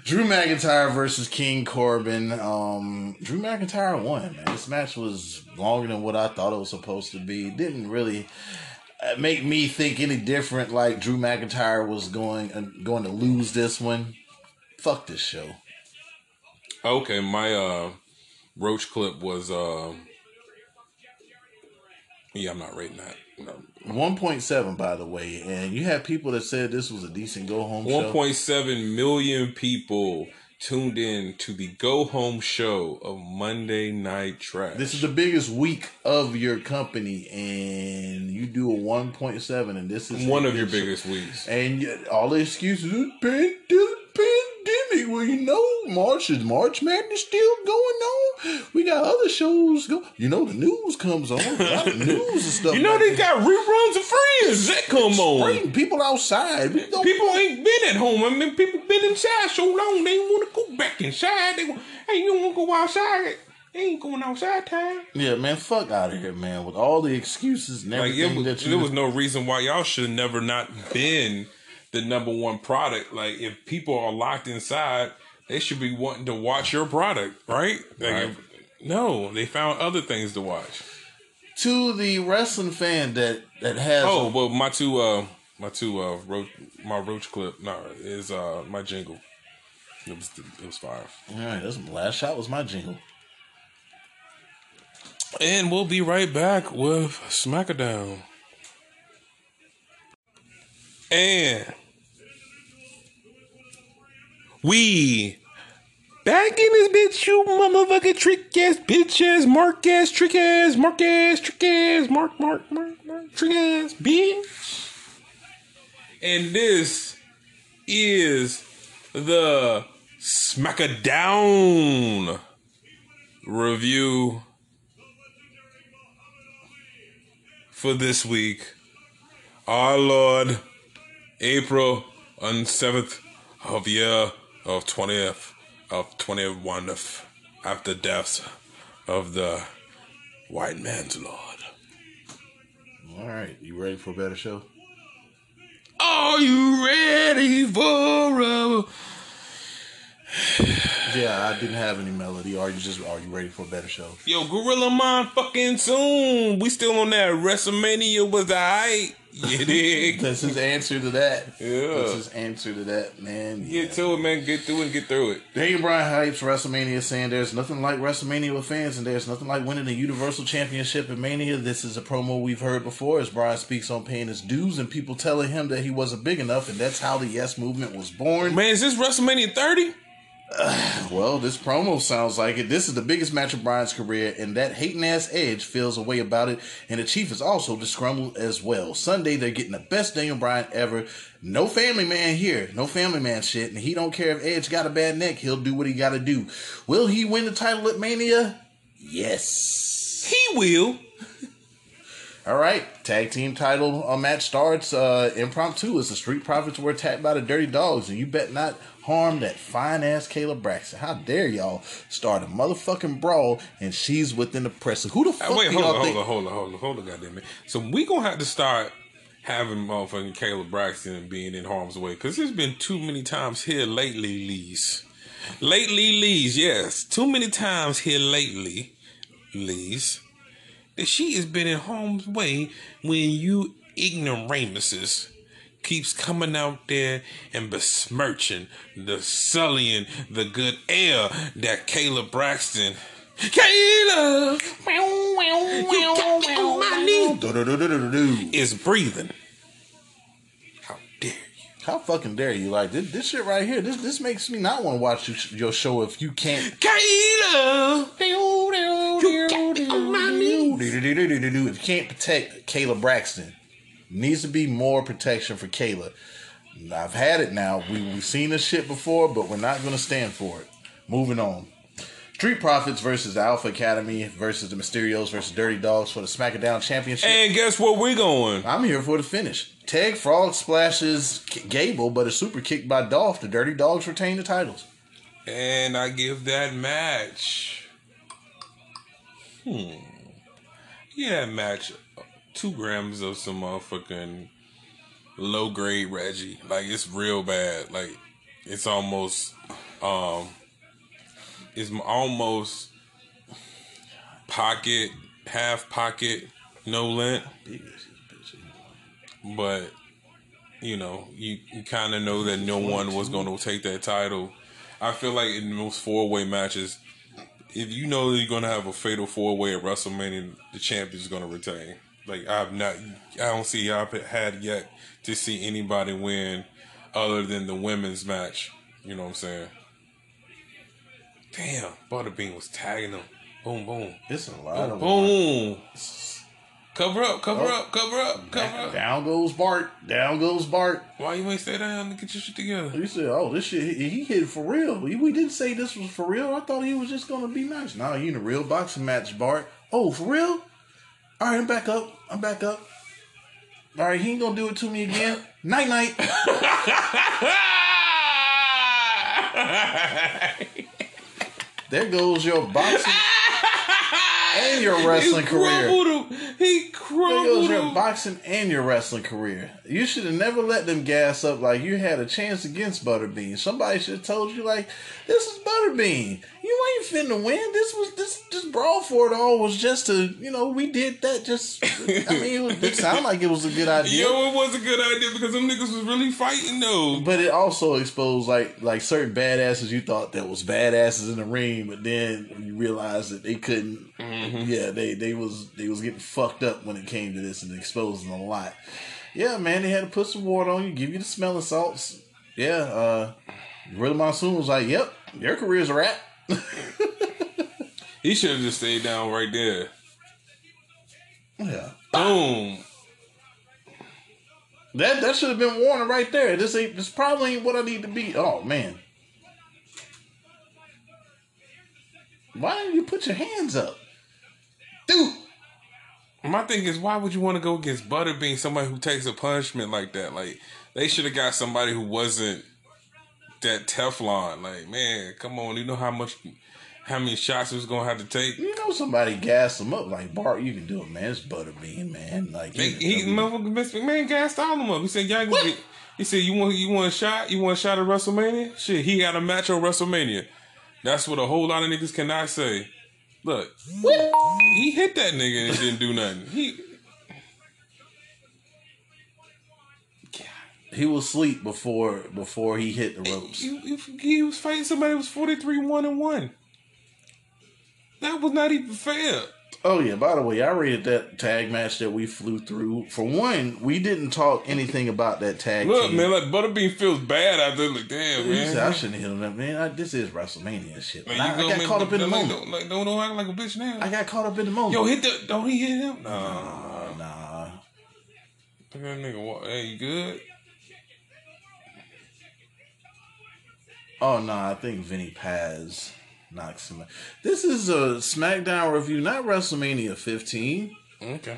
Drew McIntyre versus King Corbin. Um, Drew McIntyre won. Man, this match was longer than what I thought it was supposed to be. Didn't really make me think any different. Like Drew McIntyre was going uh, going to lose this one. Fuck this show. Okay, my uh roach clip was uh yeah, I'm not rating that. No. 1.7 by the way, and you have people that said this was a decent go home 1.7 million people tuned in to the go home show of Monday Night Trash. This is the biggest week of your company, and you do a 1.7, and this is one of your show. biggest weeks. And all the excuses, "It's pandemic, pandemic. Well, you know, March is March Madness still going on. We got other shows go. You know, the news comes on. A lot of [laughs] news and stuff. You know like they that. got reruns of Friends that come on. Spring, people outside. People ain't been at home. I mean, people been inside so long they want to go back inside. They hey, you want to go outside? They ain't going outside time. Yeah, man, fuck out of here, man. With all the excuses and Like everything it was, that you there was no reason why y'all should have never not been the number one product. Like if people are locked inside, they should be wanting to watch your product, right? Like, Right. if- no, they found other things to watch. to the wrestling fan that that has. Oh well, my two, uh, my two, uh, roach, my roach clip, no, is uh my jingle. It was it was fire. all right. That's my last shot was my jingle. And we'll be right back with SmackDown. And we back in this bitch, you motherfucking trick ass bitch ass, mark ass, trick ass, mark ass, trick ass, mark, mark, mark, mark, trick ass, bitch. And this is the Smackadown review for this week. Our Lord, April on 7th of year of 20th of 21 after death of the white man's Lord. All right, you ready for a better show? Are you ready for a Yeah, I didn't have any melody. Are you just are you ready for a better show? Yo, Gorilla Mind fucking soon. We still on that WrestleMania was alright. You [laughs] dig? That's his answer to that. Yeah. That's his answer to that, man. Get to it, man. Get through it and get through it. Daniel Bryan hypes WrestleMania, saying there's nothing like WrestleMania with fans, and there's nothing like winning the Universal Championship in Mania. This is a promo we've heard before as Bryan speaks on paying his dues and people telling him that he wasn't big enough, and that's how the Yes Movement was born. Man, is this WrestleMania 30? [sighs] Well, this promo sounds like it. This is the biggest match of Bryan's career, and that hating ass Edge feels a way about it. And the Chief is also disgruntled as well. Sunday, they're getting the best Daniel Bryan ever. No family man here, no family man shit, and he don't care if Edge got a bad neck. He'll do what he got to do. Will he win the title at Mania? Yes. He will. All right, tag team title uh, match starts. Uh, impromptu as the Street Profits were attacked by the Dirty Dogs, and you bet not harm that fine ass Kayla Braxton. How dare y'all start a motherfucking brawl and she's within the press? Who the fuck Uh, wait, hold y'all on, hold on, hold on, hold on, hold on, goddamn it. So we gonna have to start having motherfucking Kayla Braxton being in harm's way because there's been too many times here lately, Lees. Lately, Lees, yes, too many times here lately, Lees, that she has been in harm's way when you ignoramuses keeps coming out there and besmirching the sullying the good air that Kayla Braxton. Kayla, you got me on my knee is breathing. How you? Fucking dare you? Like this, this shit right here. This this makes me not want to watch your, your show if you can't. Kayla! You got me on my knee. If you can't protect Kayla Braxton, needs to be more protection for Kayla. I've had it now. We, we've seen this shit before, but we're not going to stand for it. Moving on. Street Profits versus the Alpha Academy versus the Mysterios versus Dirty Dogs for the SmackDown Championship. And guess what we're going? I'm here for the finish. Tag Frog splashes Gable, but a super kick by Dolph. The Dirty Dogs retain the titles. And I give that match. Hmm. Yeah, match. Two grams of some motherfucking low grade Reggie. Like it's real bad. Like it's almost um it's almost pocket, half pocket, no lint. But you know, you, you kind of know that no one was going to take that title. I feel like in most four way matches, if you know you're going to have a fatal four way at WrestleMania, the champion is going to retain. Like I've not, I don't see I've had yet to see anybody win other than the women's match. You know what I'm saying? Damn, Butterbean was tagging him. Boom, boom, It's a lot of boom. Cover up, cover Oh. up, cover up, cover up. Down goes Bart. Down goes Bart. Why you ain't stay down and get your shit together? You said, "Oh, this shit, he, he hit it for real." We, we didn't say this was for real. I thought he was just gonna be nice. Nah, you in a real boxing match, Bart. Oh, for real? All right, I'm back up. I'm back up. All right, he ain't gonna do it to me again. [laughs] Night night. [laughs] There goes your boxing [laughs] and your wrestling he career. He crumbled your boxing and your wrestling career. You should have never let them gas up like you had a chance against Butterbean. Somebody should have told you like, "This is Butterbean. You ain't finna win. This was this this brawl for it all was just to you know we did that just. I mean, it, was, it sounded like it was a good [laughs] idea." Yo, it was a good idea because them niggas was really fighting though. But it also exposed like like certain badasses you thought that was badasses in the ring, but then you realized that they couldn't. Mm-hmm. Yeah, they they was they was getting fucked up when it came to this and exposing a lot. Yeah, man, they had to put some water on you, give you the smelling salts. Yeah, uh, Gorilla Monsoon was like, "Yep, your career's a wrap." He should have just stayed down right there. yeah, Boom. that that should have been warning right there. This ain't this probably ain't what I need to be. Oh man. Why didn't you put your hands up? Dude, My thing is, why would you want to go against Butterbean, somebody who takes a punishment like that? Like they should have got somebody who wasn't that Teflon. Like, man, come on, you know how much, how many shots it was gonna have to take. You know somebody gassed him up like Bart. You can do it, man. It's Butterbean, man. Like He, he know, motherfucking Vince McMahon gassed all of them up. He said, "Y'all gonna. He said, "You want you want a shot? You want a shot at WrestleMania? Shit, he got a match on WrestleMania. That's what a whole lot of niggas cannot say. Look, he hit that nigga and didn't do nothing. He he was asleep before before he hit the ropes. he, he, he was fighting somebody who was forty three one and one. That was not even fair. Oh yeah. By the way, I rated that tag match that we flew through. For one, we didn't talk anything about that tag. Look, team. man, like Butterbean feels bad out there. Like, damn, He said, I shouldn't hit him. That man, I, this is WrestleMania shit. Man, I, I got caught up in the like, moment. Don't, like, don't, don't act like a bitch now. I got caught up in the moment. Yo, hit the. Don't he hit him? Nah. Nah. Look at that nigga. What? Hey, you good? Oh no, I think Vinny Paz out. This is a SmackDown review, not WrestleMania 15. Okay.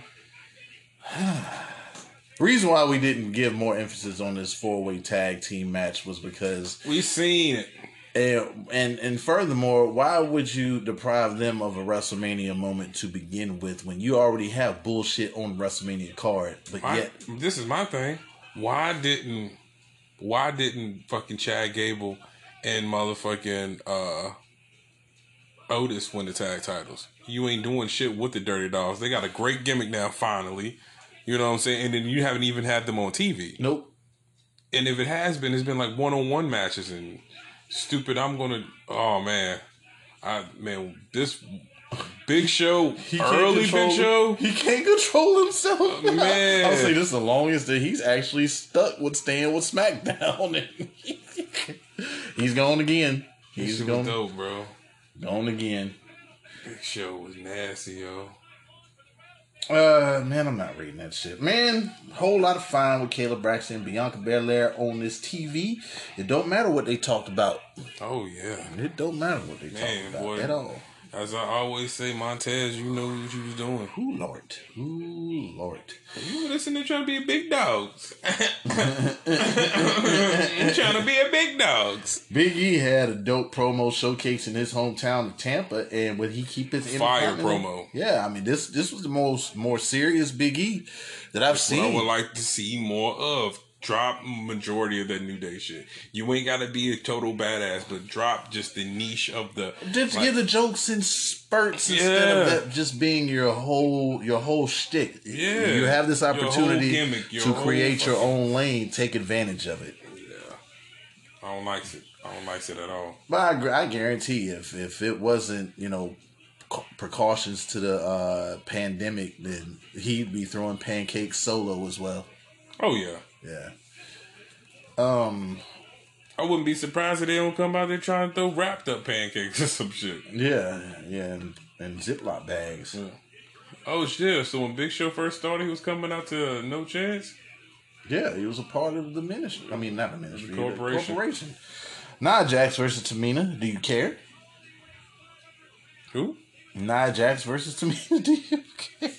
[sighs] Reason why we didn't give more emphasis on this four way tag team match was because We seen it. And, and and furthermore, why would you deprive them of a WrestleMania moment to begin with when you already have bullshit on WrestleMania card? But I, yet, this is my thing. Why didn't why didn't fucking Chad Gable and motherfucking uh Otis win the tag titles? You ain't doing shit with the Dirty Dogs. They got a great gimmick now, finally. You know what I'm saying? And then you haven't even had them on TV. nope. And if it has been, it's been like one on one matches and stupid. I'm gonna. Oh man, I man this Big Show He can't early control- Big Show. He can't control himself. man. I'll say this is the longest that he's actually stuck with staying with SmackDown. [laughs] he's gone again. He's gone, dope, bro. Gone again. Big Show was nasty, yo. Uh, man, I'm not reading that shit. Man, whole lot of fine with Kayla Braxton and Bianca Belair on this TV. It don't matter what they talked about. Oh yeah. It don't matter what they Man, talked about boy. at all. As I always say, Montez, you know what you was doing. Ooh, Lord. Ooh, Lord. You were listening to trying to be a big dogs. [laughs] trying to be a big dogs. Big E had a dope promo showcasing his hometown of Tampa, and would he keep his Fire promo. Yeah, I mean this this was the most more serious Big E that I've seen. I would like to see more of. Drop majority of that New Day shit. You ain't got to be a total badass, but drop just the niche of the. Just like, give the jokes in spurts instead of that just being your whole your whole shtick. Yeah. you have this Your opportunity gimmick, your to create your own lane. Take advantage of it. Yeah, I don't like it. I don't like it at all. But I, I guarantee if if it wasn't you know precautions to the uh, pandemic, then he'd be throwing pancakes solo as well. Oh yeah. Yeah. Um. I wouldn't be surprised if they don't come out there trying to throw wrapped up pancakes [laughs] or some shit. Yeah. Yeah. And, and Ziploc bags. Oh shit! So when Big Show first started, he was coming out to No Chance. Yeah, he was a part of the ministry. I mean, not the ministry, the corporation. corporation. Nia Jax versus Tamina. Do you care? Who? Nia Jax versus Tamina. [laughs] Do you care?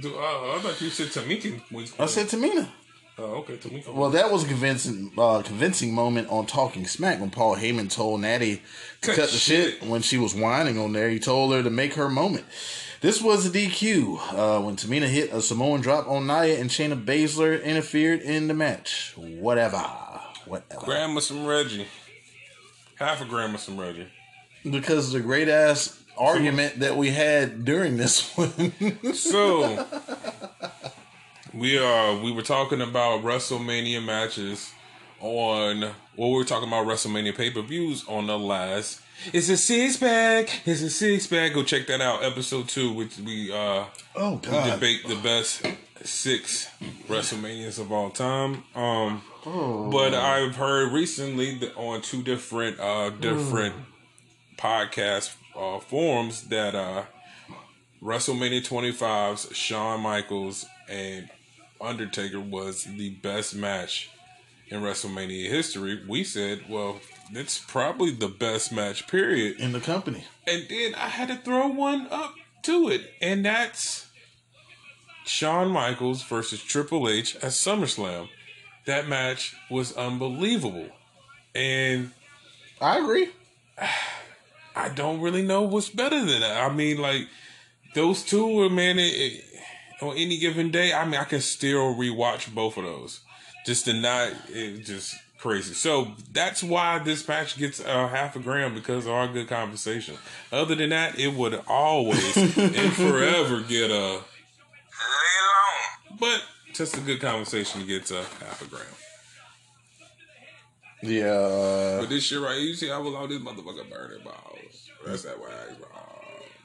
Do- uh, I thought you said Tamika. Was, I said Tamina. Oh, okay. Well, that was a convincing, uh, convincing moment on Talking Smack when Paul Heyman told Natty to Cut cut, the shit. shit. when she was whining on there. He told her to make her moment. This was a DQ uh, when Tamina hit a Samoan drop on Nia and Shayna Baszler interfered in the match. Whatever, whatever. Grandma some Reggie. Half a of some Reggie. because the great ass argument that we had during this one. [laughs] So we are we were talking about WrestleMania matches on well we were talking about WrestleMania pay per views on the last. It's a six pack. It's a six pack. Go check that out. Episode two, which we uh oh we God! debate the best six WrestleManias of all time. Um, but I've heard recently that on two different uh different podcast uh, forums that uh WrestleMania 25's Shawn Michaels and Undertaker was the best match in WrestleMania history. We said, well, it's probably the best match, period. In the company, And then I had to throw one up to it, and that's Shawn Michaels versus Triple H at SummerSlam. That match was unbelievable. And I agree. [sighs] I don't really know what's better than that. I mean, like, those two were, man, it, it- on any given day, I mean, I can still rewatch both of those. Just to not, it just crazy. So that's why this match gets uh, half a gram because of our good conversation. Other than that, it would always [laughs] and forever get a lay long. But just a good conversation gets a half a gram. Yeah, But this shit right here, you see, I was on this motherfucker burning balls. That's that wax, bro.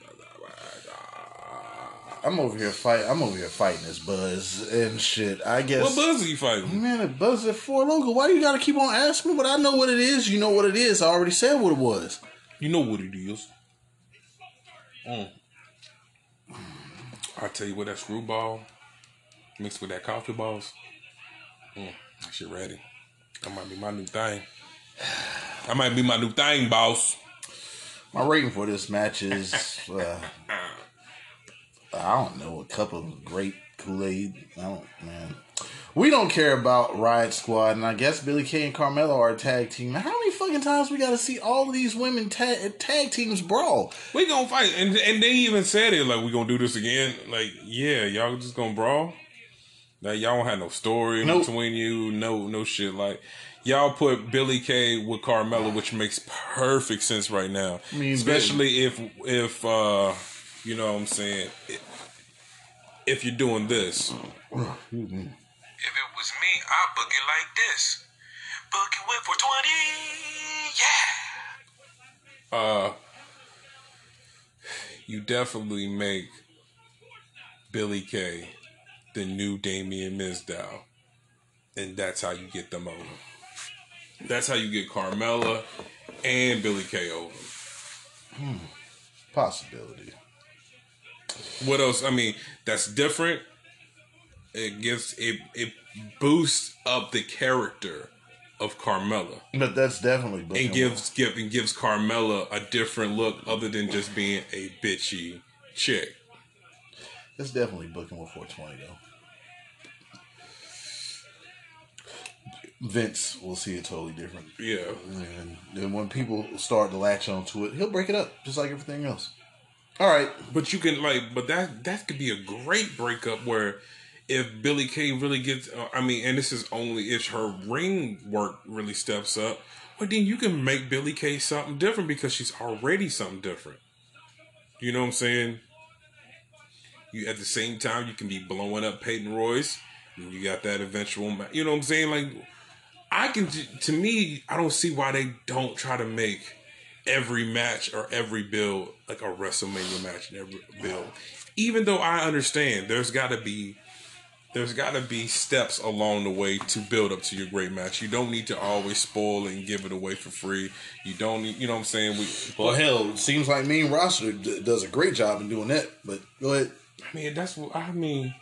That's that wax. Ah. I'm over here fight. I'm over here fighting this buzz and shit. I guess. What buzz are you fighting? Man, it buzz at Four Loko. Why do you gotta keep on asking me? But I know what it is. You know what it is. I already said what it was. You know what it is. Mm. I tell you what, that Skrewball mixed with that coffee balls. Mm, that shit ready. That might be my new thing. [sighs] That might be my new thing, boss. My rating for this match is, uh, [laughs] I don't know, a cup of great Kool Aid. I don't, man. We don't care about Riot Squad, and I guess Billie Kay and Carmella are a tag team. How many fucking times we got to see all of these women tag, tag teams brawl? We gonna fight, and and they even said it like we gonna do this again. Like, yeah, y'all just gonna brawl. Like y'all don't have no story Nope. between you, no no shit. Like y'all put Billie Kay with Carmella, which makes perfect sense right now. mean, Especially if if uh you know what I'm saying if you're doing this. If it was me, I'd book it like this. Book it with 420, yeah. Uh, you definitely make Billie Kay the new Damien Mizdow, and that's how you get them over. That's how you get Carmella and Billie Kay over. Hmm. Possibility. What else? I mean, that's different. It gives it it boosts up the character of Carmella. But that's definitely booking and gives give and gives Carmella a different look other than just being a bitchy chick. That's definitely booking with 420 though. Vince will see it totally different. Yeah. And then when people start to latch onto it, he'll break it up just like everything else. All right. But you can like but that that could be a great breakup where if Billie Kay really gets uh, I mean and this is only if her ring work really steps up, but then you can make Billie Kay something different because she's already something different. You know what I'm saying? You at the same time you can be blowing up Peyton Royce and you got that eventual you know what I'm saying like I can to me I don't see why they don't try to make every match or every build like a WrestleMania match and every build. Even though I understand there's got to be there's got to be steps along the way to build up to your great match. You don't need to always spoil and give it away for free. You don't need, you know what I'm saying? We Well, hell, it seems like Mean Roster d- does a great job in doing that. But go ahead. I mean, that's what I mean.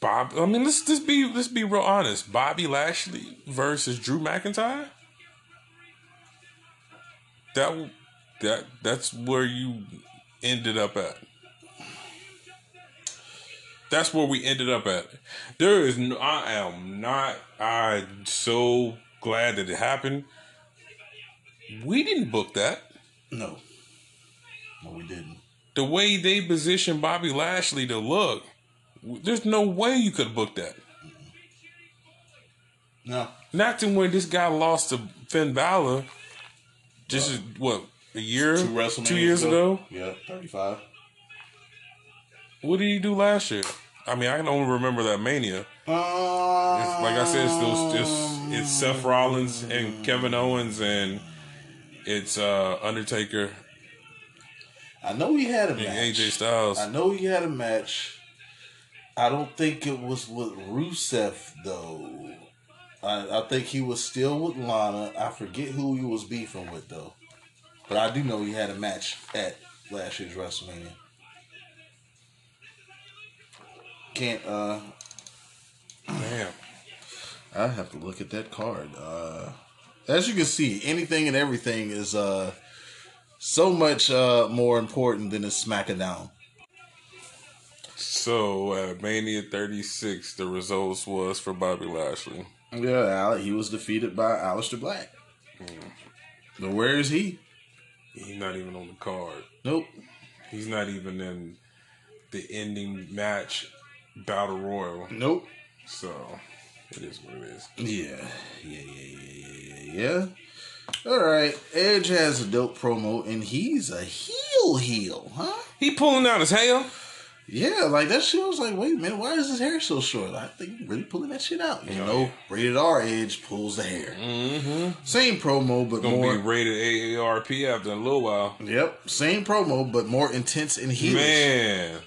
Bob, I mean, let's just be let's be real honest. Bobby Lashley versus Drew McIntyre. That that that's where you ended up at. That's where we ended up at. There is no. I am not. I'm so glad that it happened. We didn't book that. No. No, we didn't. the way they positioned Bobby Lashley to look, there's no way you could book that. No. Not to when this guy lost to Finn Balor, just as- what a year, Two two years ago. Yeah, 35. What did he do last year? I mean, I can only remember that Mania. Um, like I said, it's those just it's Seth Rollins and Kevin Owens and it's uh Undertaker I know he had a match. AJ Styles. I know he had a match. I don't think it was with Rusev though. I, I think he was still with Lana. I forget who he was beefing with though. But I do know he had a match at last year's WrestleMania. Can't uh Damn. I have to look at that card. Uh as you can see, anything and everything is uh so much uh more important than a SmackDown. So at Mania 36, the results was for Bobby Lashley. Yeah, he was defeated by Aleister Black. Hmm. But where is he? He's not even on the card. Nope. He's not even in the ending match battle royal. Nope. So it is what it is. Yeah. Yeah, yeah, yeah, yeah, yeah, yeah. All right. Edge has a dope promo, and he's a heel heel, huh? He pulling out his hair. Yeah, like that shit. I was like, wait a minute, why is his hair so short? I think really pulling that shit out. You know, rated R Edge pulls the hair. Mm-hmm. Same promo, but Gonna more. be rated AARP after a little while. Yep, same promo, but more intense and heelish. Man,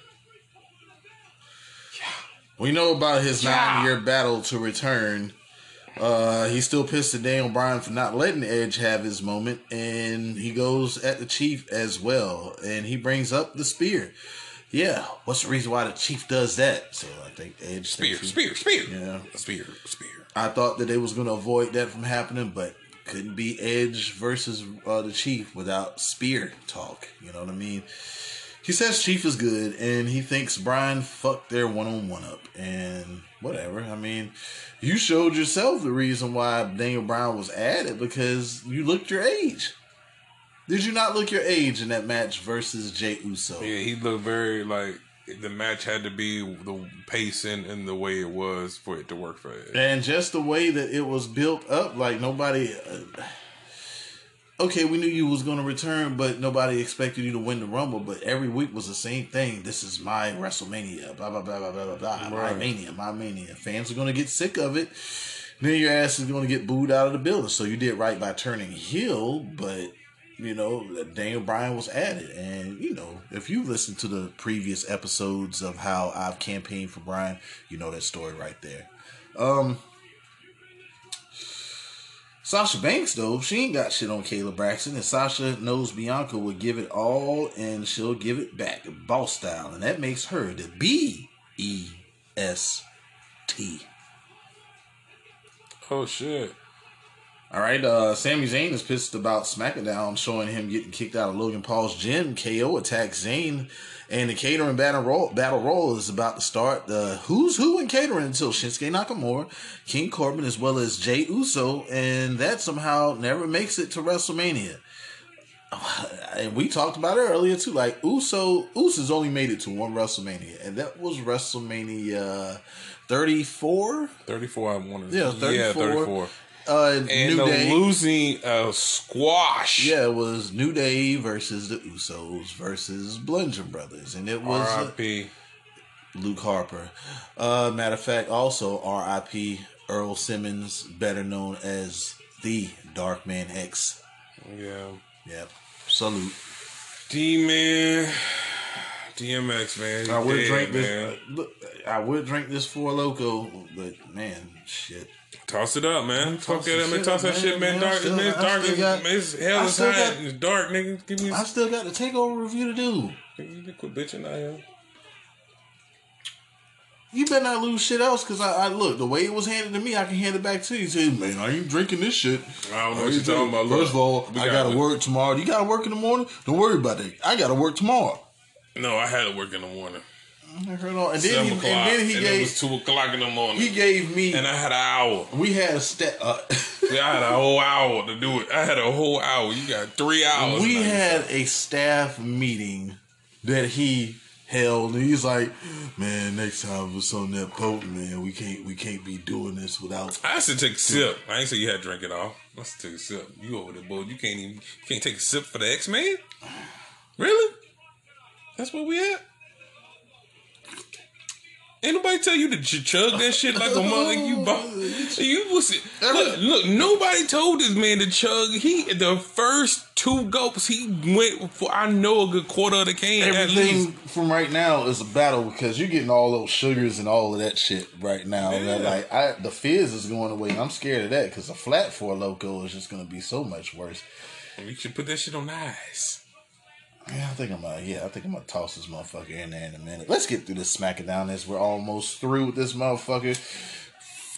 We know about his Yeah. nine year battle to return. Uh, he's still pissed at Daniel Bryan for not letting Edge have his moment, and he goes at the Chief as well, and he brings up the spear. Yeah, what's the reason why the Chief does that? So I think Edge spear, thinks he- spear, spear. Yeah. spear, spear. I thought that they was going to avoid that from happening, but couldn't be Edge versus uh, the Chief without spear talk. You know what I mean? he says Chief is good, and he thinks Bryan fucked their one on one up, and whatever. I mean, you showed yourself the reason why Daniel Bryan was added because you looked your age. Did you not look your age in that match versus Jey Uso? Yeah, he looked very like the match had to be the pacing and the way it was for it to work for it. And just the way that it was built up, like nobody. Uh, okay, we knew you was going to return, but nobody expected you to win the Rumble. But every week was the same thing. This is my WrestleMania. Blah blah blah blah blah blah blah. My mania, my mania. Fans are going to get sick of it. Then your ass is going to get booed out of the building. So you did right by turning heel, but you know Daniel Bryan was added, and you know if you listen to the previous episodes of how I've campaigned for Bryan, you know that story right there. Um. Sasha Banks though, she ain't got shit on Kayla Braxton, and Sasha knows Bianca will give it all, and she'll give it back, boss style, and that makes her the B E S T. Oh shit! All right, uh, Sami Zayn is pissed about SmackDown showing him getting kicked out of Logan Paul's gym. KO attacks Zayn, and the catering battle roll, battle roll is about to start. The who's who in catering until Shinsuke Nakamura, King Corbin, as well as Jey Uso, and that somehow never makes it to WrestleMania. [sighs] And we talked about it earlier too. Like Uso, Uso's only made it to one WrestleMania, and that was WrestleMania thirty-four. Thirty-four. I wanted. Yeah, 34. Yeah, thirty-four. Uh, And New the Day. losing uh, squash. Yeah, it was New Day versus the Usos versus Bludgeon Brothers, and it was uh, R.I.P. Luke Harper. Uh, matter of fact, also R.I.P. Earl Simmons, better known as the Dark Man X. Yeah. Yep. Salute. D man. DMX man. I would Dead, drink this. man. uh, look, I would drink this Four Loko, but man, shit. Toss it up, man. Talk Toss that man. Toss that shit, man. Dark, still- man. It's dark. got- man, It's hell is hot. got- It's dark, nigga. Give me. I still got the takeover review to do. You quit bitching out here. You better not lose shit else, cause I, I look the way it was handed to me. I can hand it back to you. Say, man, I ain't drinking this shit. I don't know what you're talking about. First of all, we I got- gotta work tomorrow. You gotta work in the morning. Don't worry about that. I gotta work tomorrow. No, I had to work in the morning. I heard all, and then he, and then he and it was gave two o'clock in the morning. he gave me. and I had an hour. we had a step. Uh, [laughs] Yeah, I had a whole hour to do it. I had a whole hour. You got three hours. we had a staff meeting that he held, and he's like, "Man, next time it's on that boat, man, we can't we can't be doing this without." I to take a sip. I ain't say you had to drink it all. I to take a sip. You over there, boy. You can't even you can't take a sip for the X Men? Really? That's what we at? Ain't nobody tell you to ch- chug that shit like a [laughs] mother. You bought. You was look, look. Nobody told this man to chug. He the first two gulps he went for. I know a good quarter of the can at Everything from right now is a battle because you're getting all those sugars and all of that shit right now. Yeah. like, I the fizz is going away. I'm scared of that because a flat Four Loko is just going to be so much worse. You should put that shit on ice. Yeah, I think I'm gonna. Yeah, I think I'm gonna toss this motherfucker in there in a minute. Let's get through this SmackDown as we're almost through with this motherfucker.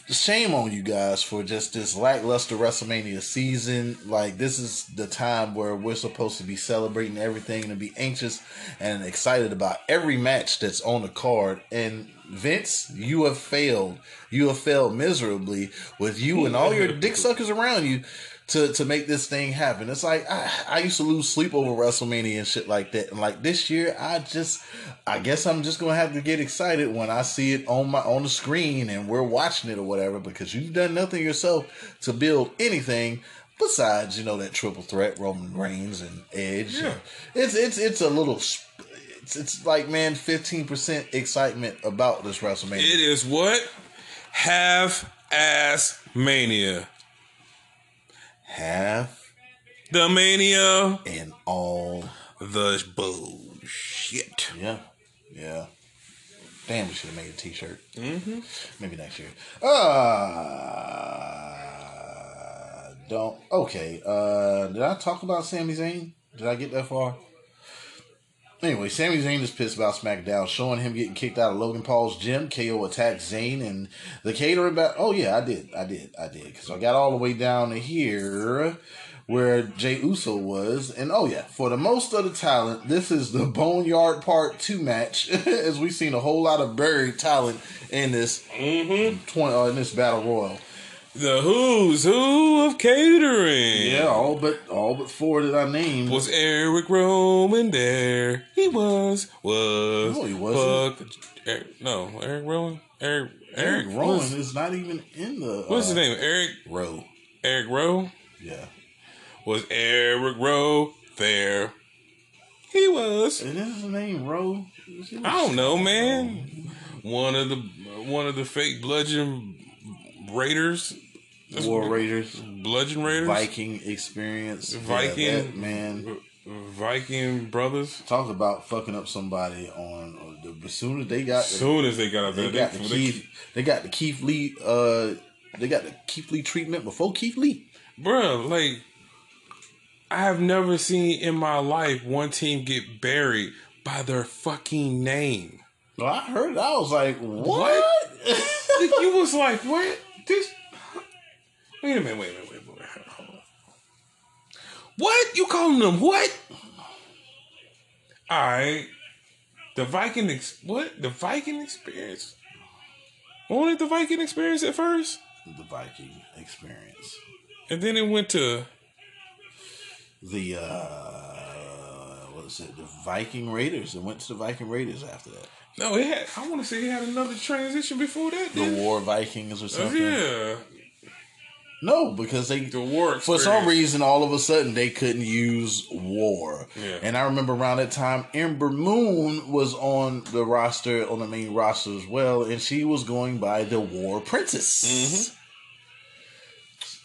Shame on you guys for just this lackluster WrestleMania season. Like this is the time where we're supposed to be celebrating everything and be anxious and excited about every match that's on the card. And Vince, you have failed. You have failed miserably with you and all your dick suckers around you to to make this thing happen. It's like I, I used to lose sleep over WrestleMania and shit like that. And like this year, I just I guess I'm just gonna have to get excited when I see it on my on the screen and we're watching it or whatever because you've done nothing yourself to build anything besides you know that triple threat Roman Reigns and Edge. Yeah. It's it's it's a little. sp- It's, it's like man, fifteen percent excitement about this WrestleMania. It is what half ass mania. Half The mania. and all The bullshit. Yeah, yeah. Damn, we should have made a T-shirt. Mm-hmm. Maybe next year. Uh, don't. Okay. Uh, did I talk about Sami Zayn? Did I get that far? Anyway, Sami Zayn is pissed about SmackDown, showing him getting kicked out of Logan Paul's gym. KO attacks Zayn and the catering back. Oh yeah, I did, I did, I did. Because I got all the way down to here where Jey Uso was. And oh yeah, for the most of the talent, this is the Boneyard Part Two match, [laughs] as we've seen a whole lot of buried talent in this Mm-hmm. 20, uh, in this battle royal. The who's who of catering. Yeah, all but all but four that I named. Was Eric Roman there? He was. Was. No, he wasn't. Fuck. Eric, no, Eric Rowan. Eric. Eric Eric Rowan was- is not even in the. What's uh, his name? Eric. Rowe. Eric Rowe. Yeah, Was Eric Rowe there? He was. and is his name Rowe? I don't know, man. One of the one of the fake bludgeon raiders. That's War Raiders, Bludgeon raiders. Viking experience, Yeah, Viking. that man. Viking brothers. Talk about fucking up somebody on the, as soon as they got As soon as they got out they there, got the they, Keith they got the Keith Lee uh they got the Keith Lee treatment before Keith Lee. Bruh, like I have never seen in my life one team get buried by their fucking name. Well, I heard it. I was like, what? [laughs] you was like, what? This? Wait a minute. Wait a minute. Wait a minute. Hold on. What? You calling them what? All right. The Viking. Ex- what? The Viking experience. Only the Viking experience at first, the Viking experience. and then it went to The uh what is it? The Viking Raiders. It went to the Viking Raiders after that. no. It had. I want to say it had another transition before that. The? War Vikings or Oh, something. yeah, No, because they the war. for some reason all of a sudden they couldn't use war. Yeah. And I remember around that time Ember Moon was on the roster on the main roster as well, and she was going by the War Princess.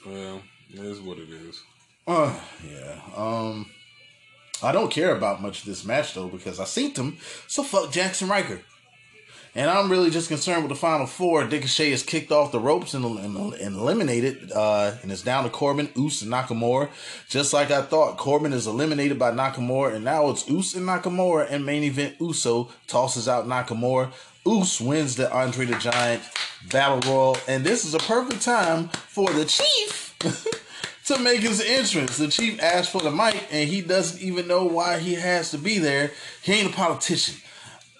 Well, it is what it is. Uh, yeah. Um, I don't care about much of this match though because I seen them. So fuck Jaxson Ryker. And I'm really just concerned with the final four. Ricochet has kicked off the ropes and, and, and eliminated, uh, and it's down to Corbin, Oos, and Nakamura. Just like I thought, Corbin is eliminated by Nakamura, and now it's Oos and Nakamura, and main event Uso tosses out Nakamura. Oos wins the Andre the Giant Battle Royal, and this is a perfect time for the Chief [laughs] to make his entrance. The Chief asked for the mic, and he doesn't even know why he has to be there. He ain't a politician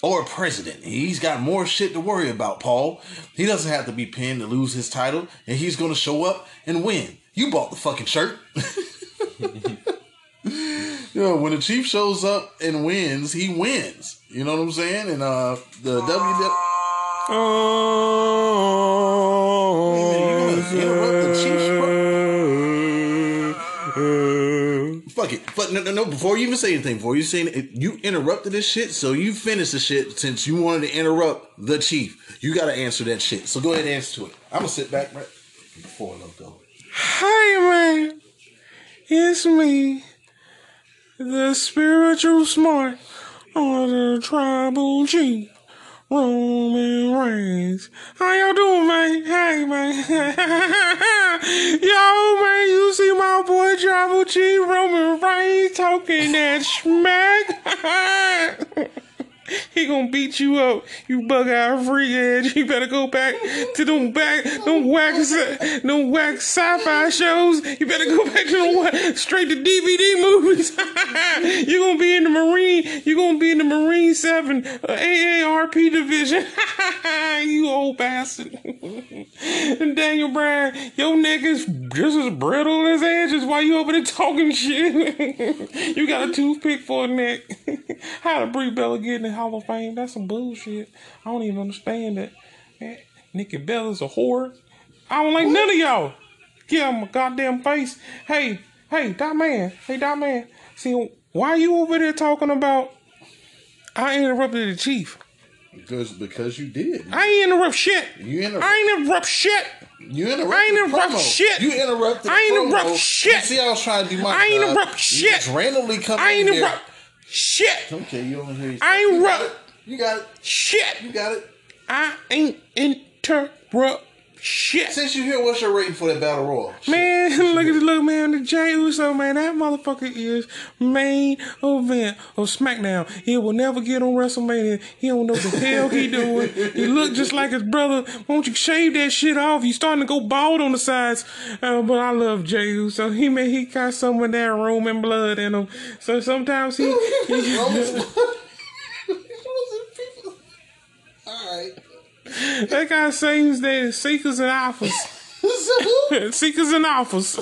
or president. He's got more shit to worry about, Paul. He doesn't have to be pinned to lose his title, and he's going to show up and win. You bought the fucking shirt. [laughs] you know, when the Chief shows up and wins, he wins. You know what I'm saying? And uh, the WWE. Oh, But no, no, no. Before you even say anything, before you say anything, you interrupted this shit, so you finished the shit since you wanted to interrupt the chief. You got to answer that shit. So go ahead and answer to it. I'm gonna sit back right before go. Hi, man. It's me, the spiritual smart on the tribal chief, Roman Reigns. How y'all doing, man? Hey, man. [laughs] Yo, man, you see my boy Tribal Chief Roman Reigns talking that smack? [laughs] He gonna beat you up, you bug eyed freak head. You better go back to them back, them whack, them whack sci-fi shows. You better go back to them straight to DVD movies. [laughs] you gonna be in the Marine. You gonna be in the Marine Seven uh, AARP division. [laughs] you old bastard. [laughs] and Daniel Bryan, your neck is just as brittle as edges while you over there talking shit. you got a toothpick for a neck. How to Brie Bella get the Hall of Fame? That's some bullshit. I don't even understand that. Man, Nikki Bella's a whore. I don't like none of y'all. Get out my goddamn face. Hey, hey, that man. Hey, that man. See, why you over there talking about I interrupted the chief? Because because you did. I ain't interrupt shit. You interrupt- I ain't interrupt shit. You interrupted. I ain't interrupt promo. shit. You interrupted. I the ain't promo. interrupt shit. You see, I was trying to do my. Thing. I ain't job. interrupt You shit. just randomly come. I ain't in here. Interrupt shit. Okay, you don't hear. I ain't you got ru- it. You got it. Shit. You got it. I ain't interrupted shit. Since you here, what's your rating for that battle royal? Man, look at the look, man. The Jey Uso, man. That motherfucker is main event of SmackDown. He will never get on WrestleMania. He don't know what the hell he [laughs] doing. He look just like his brother. Won't you shave that shit off? You starting to go bald on the sides. Uh, but I love Jey Uso. He man, he got some of that Roman blood in him. So sometimes he. [laughs] he [laughs] All right. That guy sings that seekers and alphas. [laughs] [laughs] Seekers and Alphas.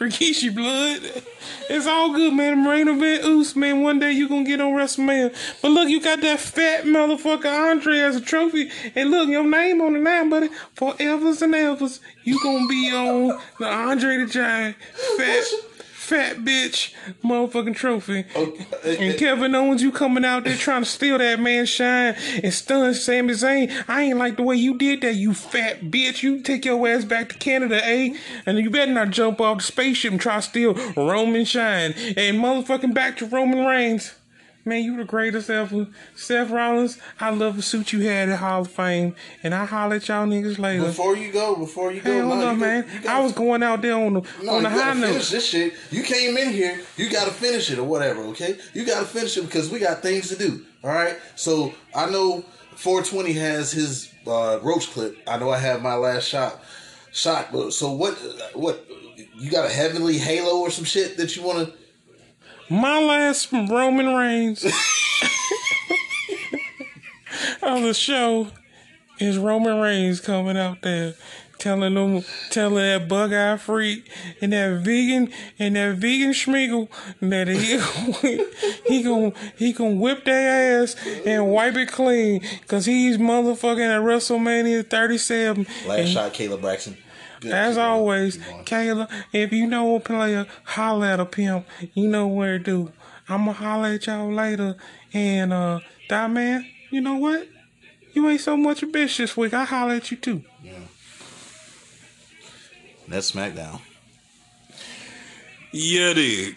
Rikishi blood. It's all good, man. Main event, Oos, man. One day you gonna get on WrestleMania. But look, you got that fat motherfucker Andre as a trophy. And look, your name on the line, buddy. Forevers and evers. You gonna be on the Andre the Giant fat fat bitch motherfucking trophy. And Kevin Owens, you coming out there trying to steal that man's shine and stun Sami Zayn. I ain't like the way you did that, you fat bitch. You take your ass back to Canada, eh? And you better not jump off the spaceship and try to steal Roman shine. And motherfucking back to Roman Reigns. Man, you the greatest ever. Seth Rollins, I love the suit you had at Hall of Fame. And I holler at y'all niggas later. Before you go, before you go, Hey, hold no, up, man. Go, I was going out there on the No, on the high gotta finish note. this shit. You came in here, you gotta finish it or whatever, okay? You gotta finish it because we got things to do. All right. So I know 420 has his uh, roach clip. I know I have my last shot. Shot. but- So what? What? You got a heavenly halo or some shit that you want to? My last Roman Reigns on the show is Roman Reigns coming out there telling them, telling that bug eye freak and that vegan and that vegan schmiegel that he [laughs] he gon' he gon' whip their ass and wipe it clean because he's motherfucking at WrestleMania 37. Last and shot, Kayla Braxton. Good. as always, Kayla, if you know a player, holler at a pimp. You know where to do. I'ma holla at y'all later. And uh that man, you know what? You ain't so much a bitch this week. I holler at you too. Yeah. That's SmackDown. Yeah, dig.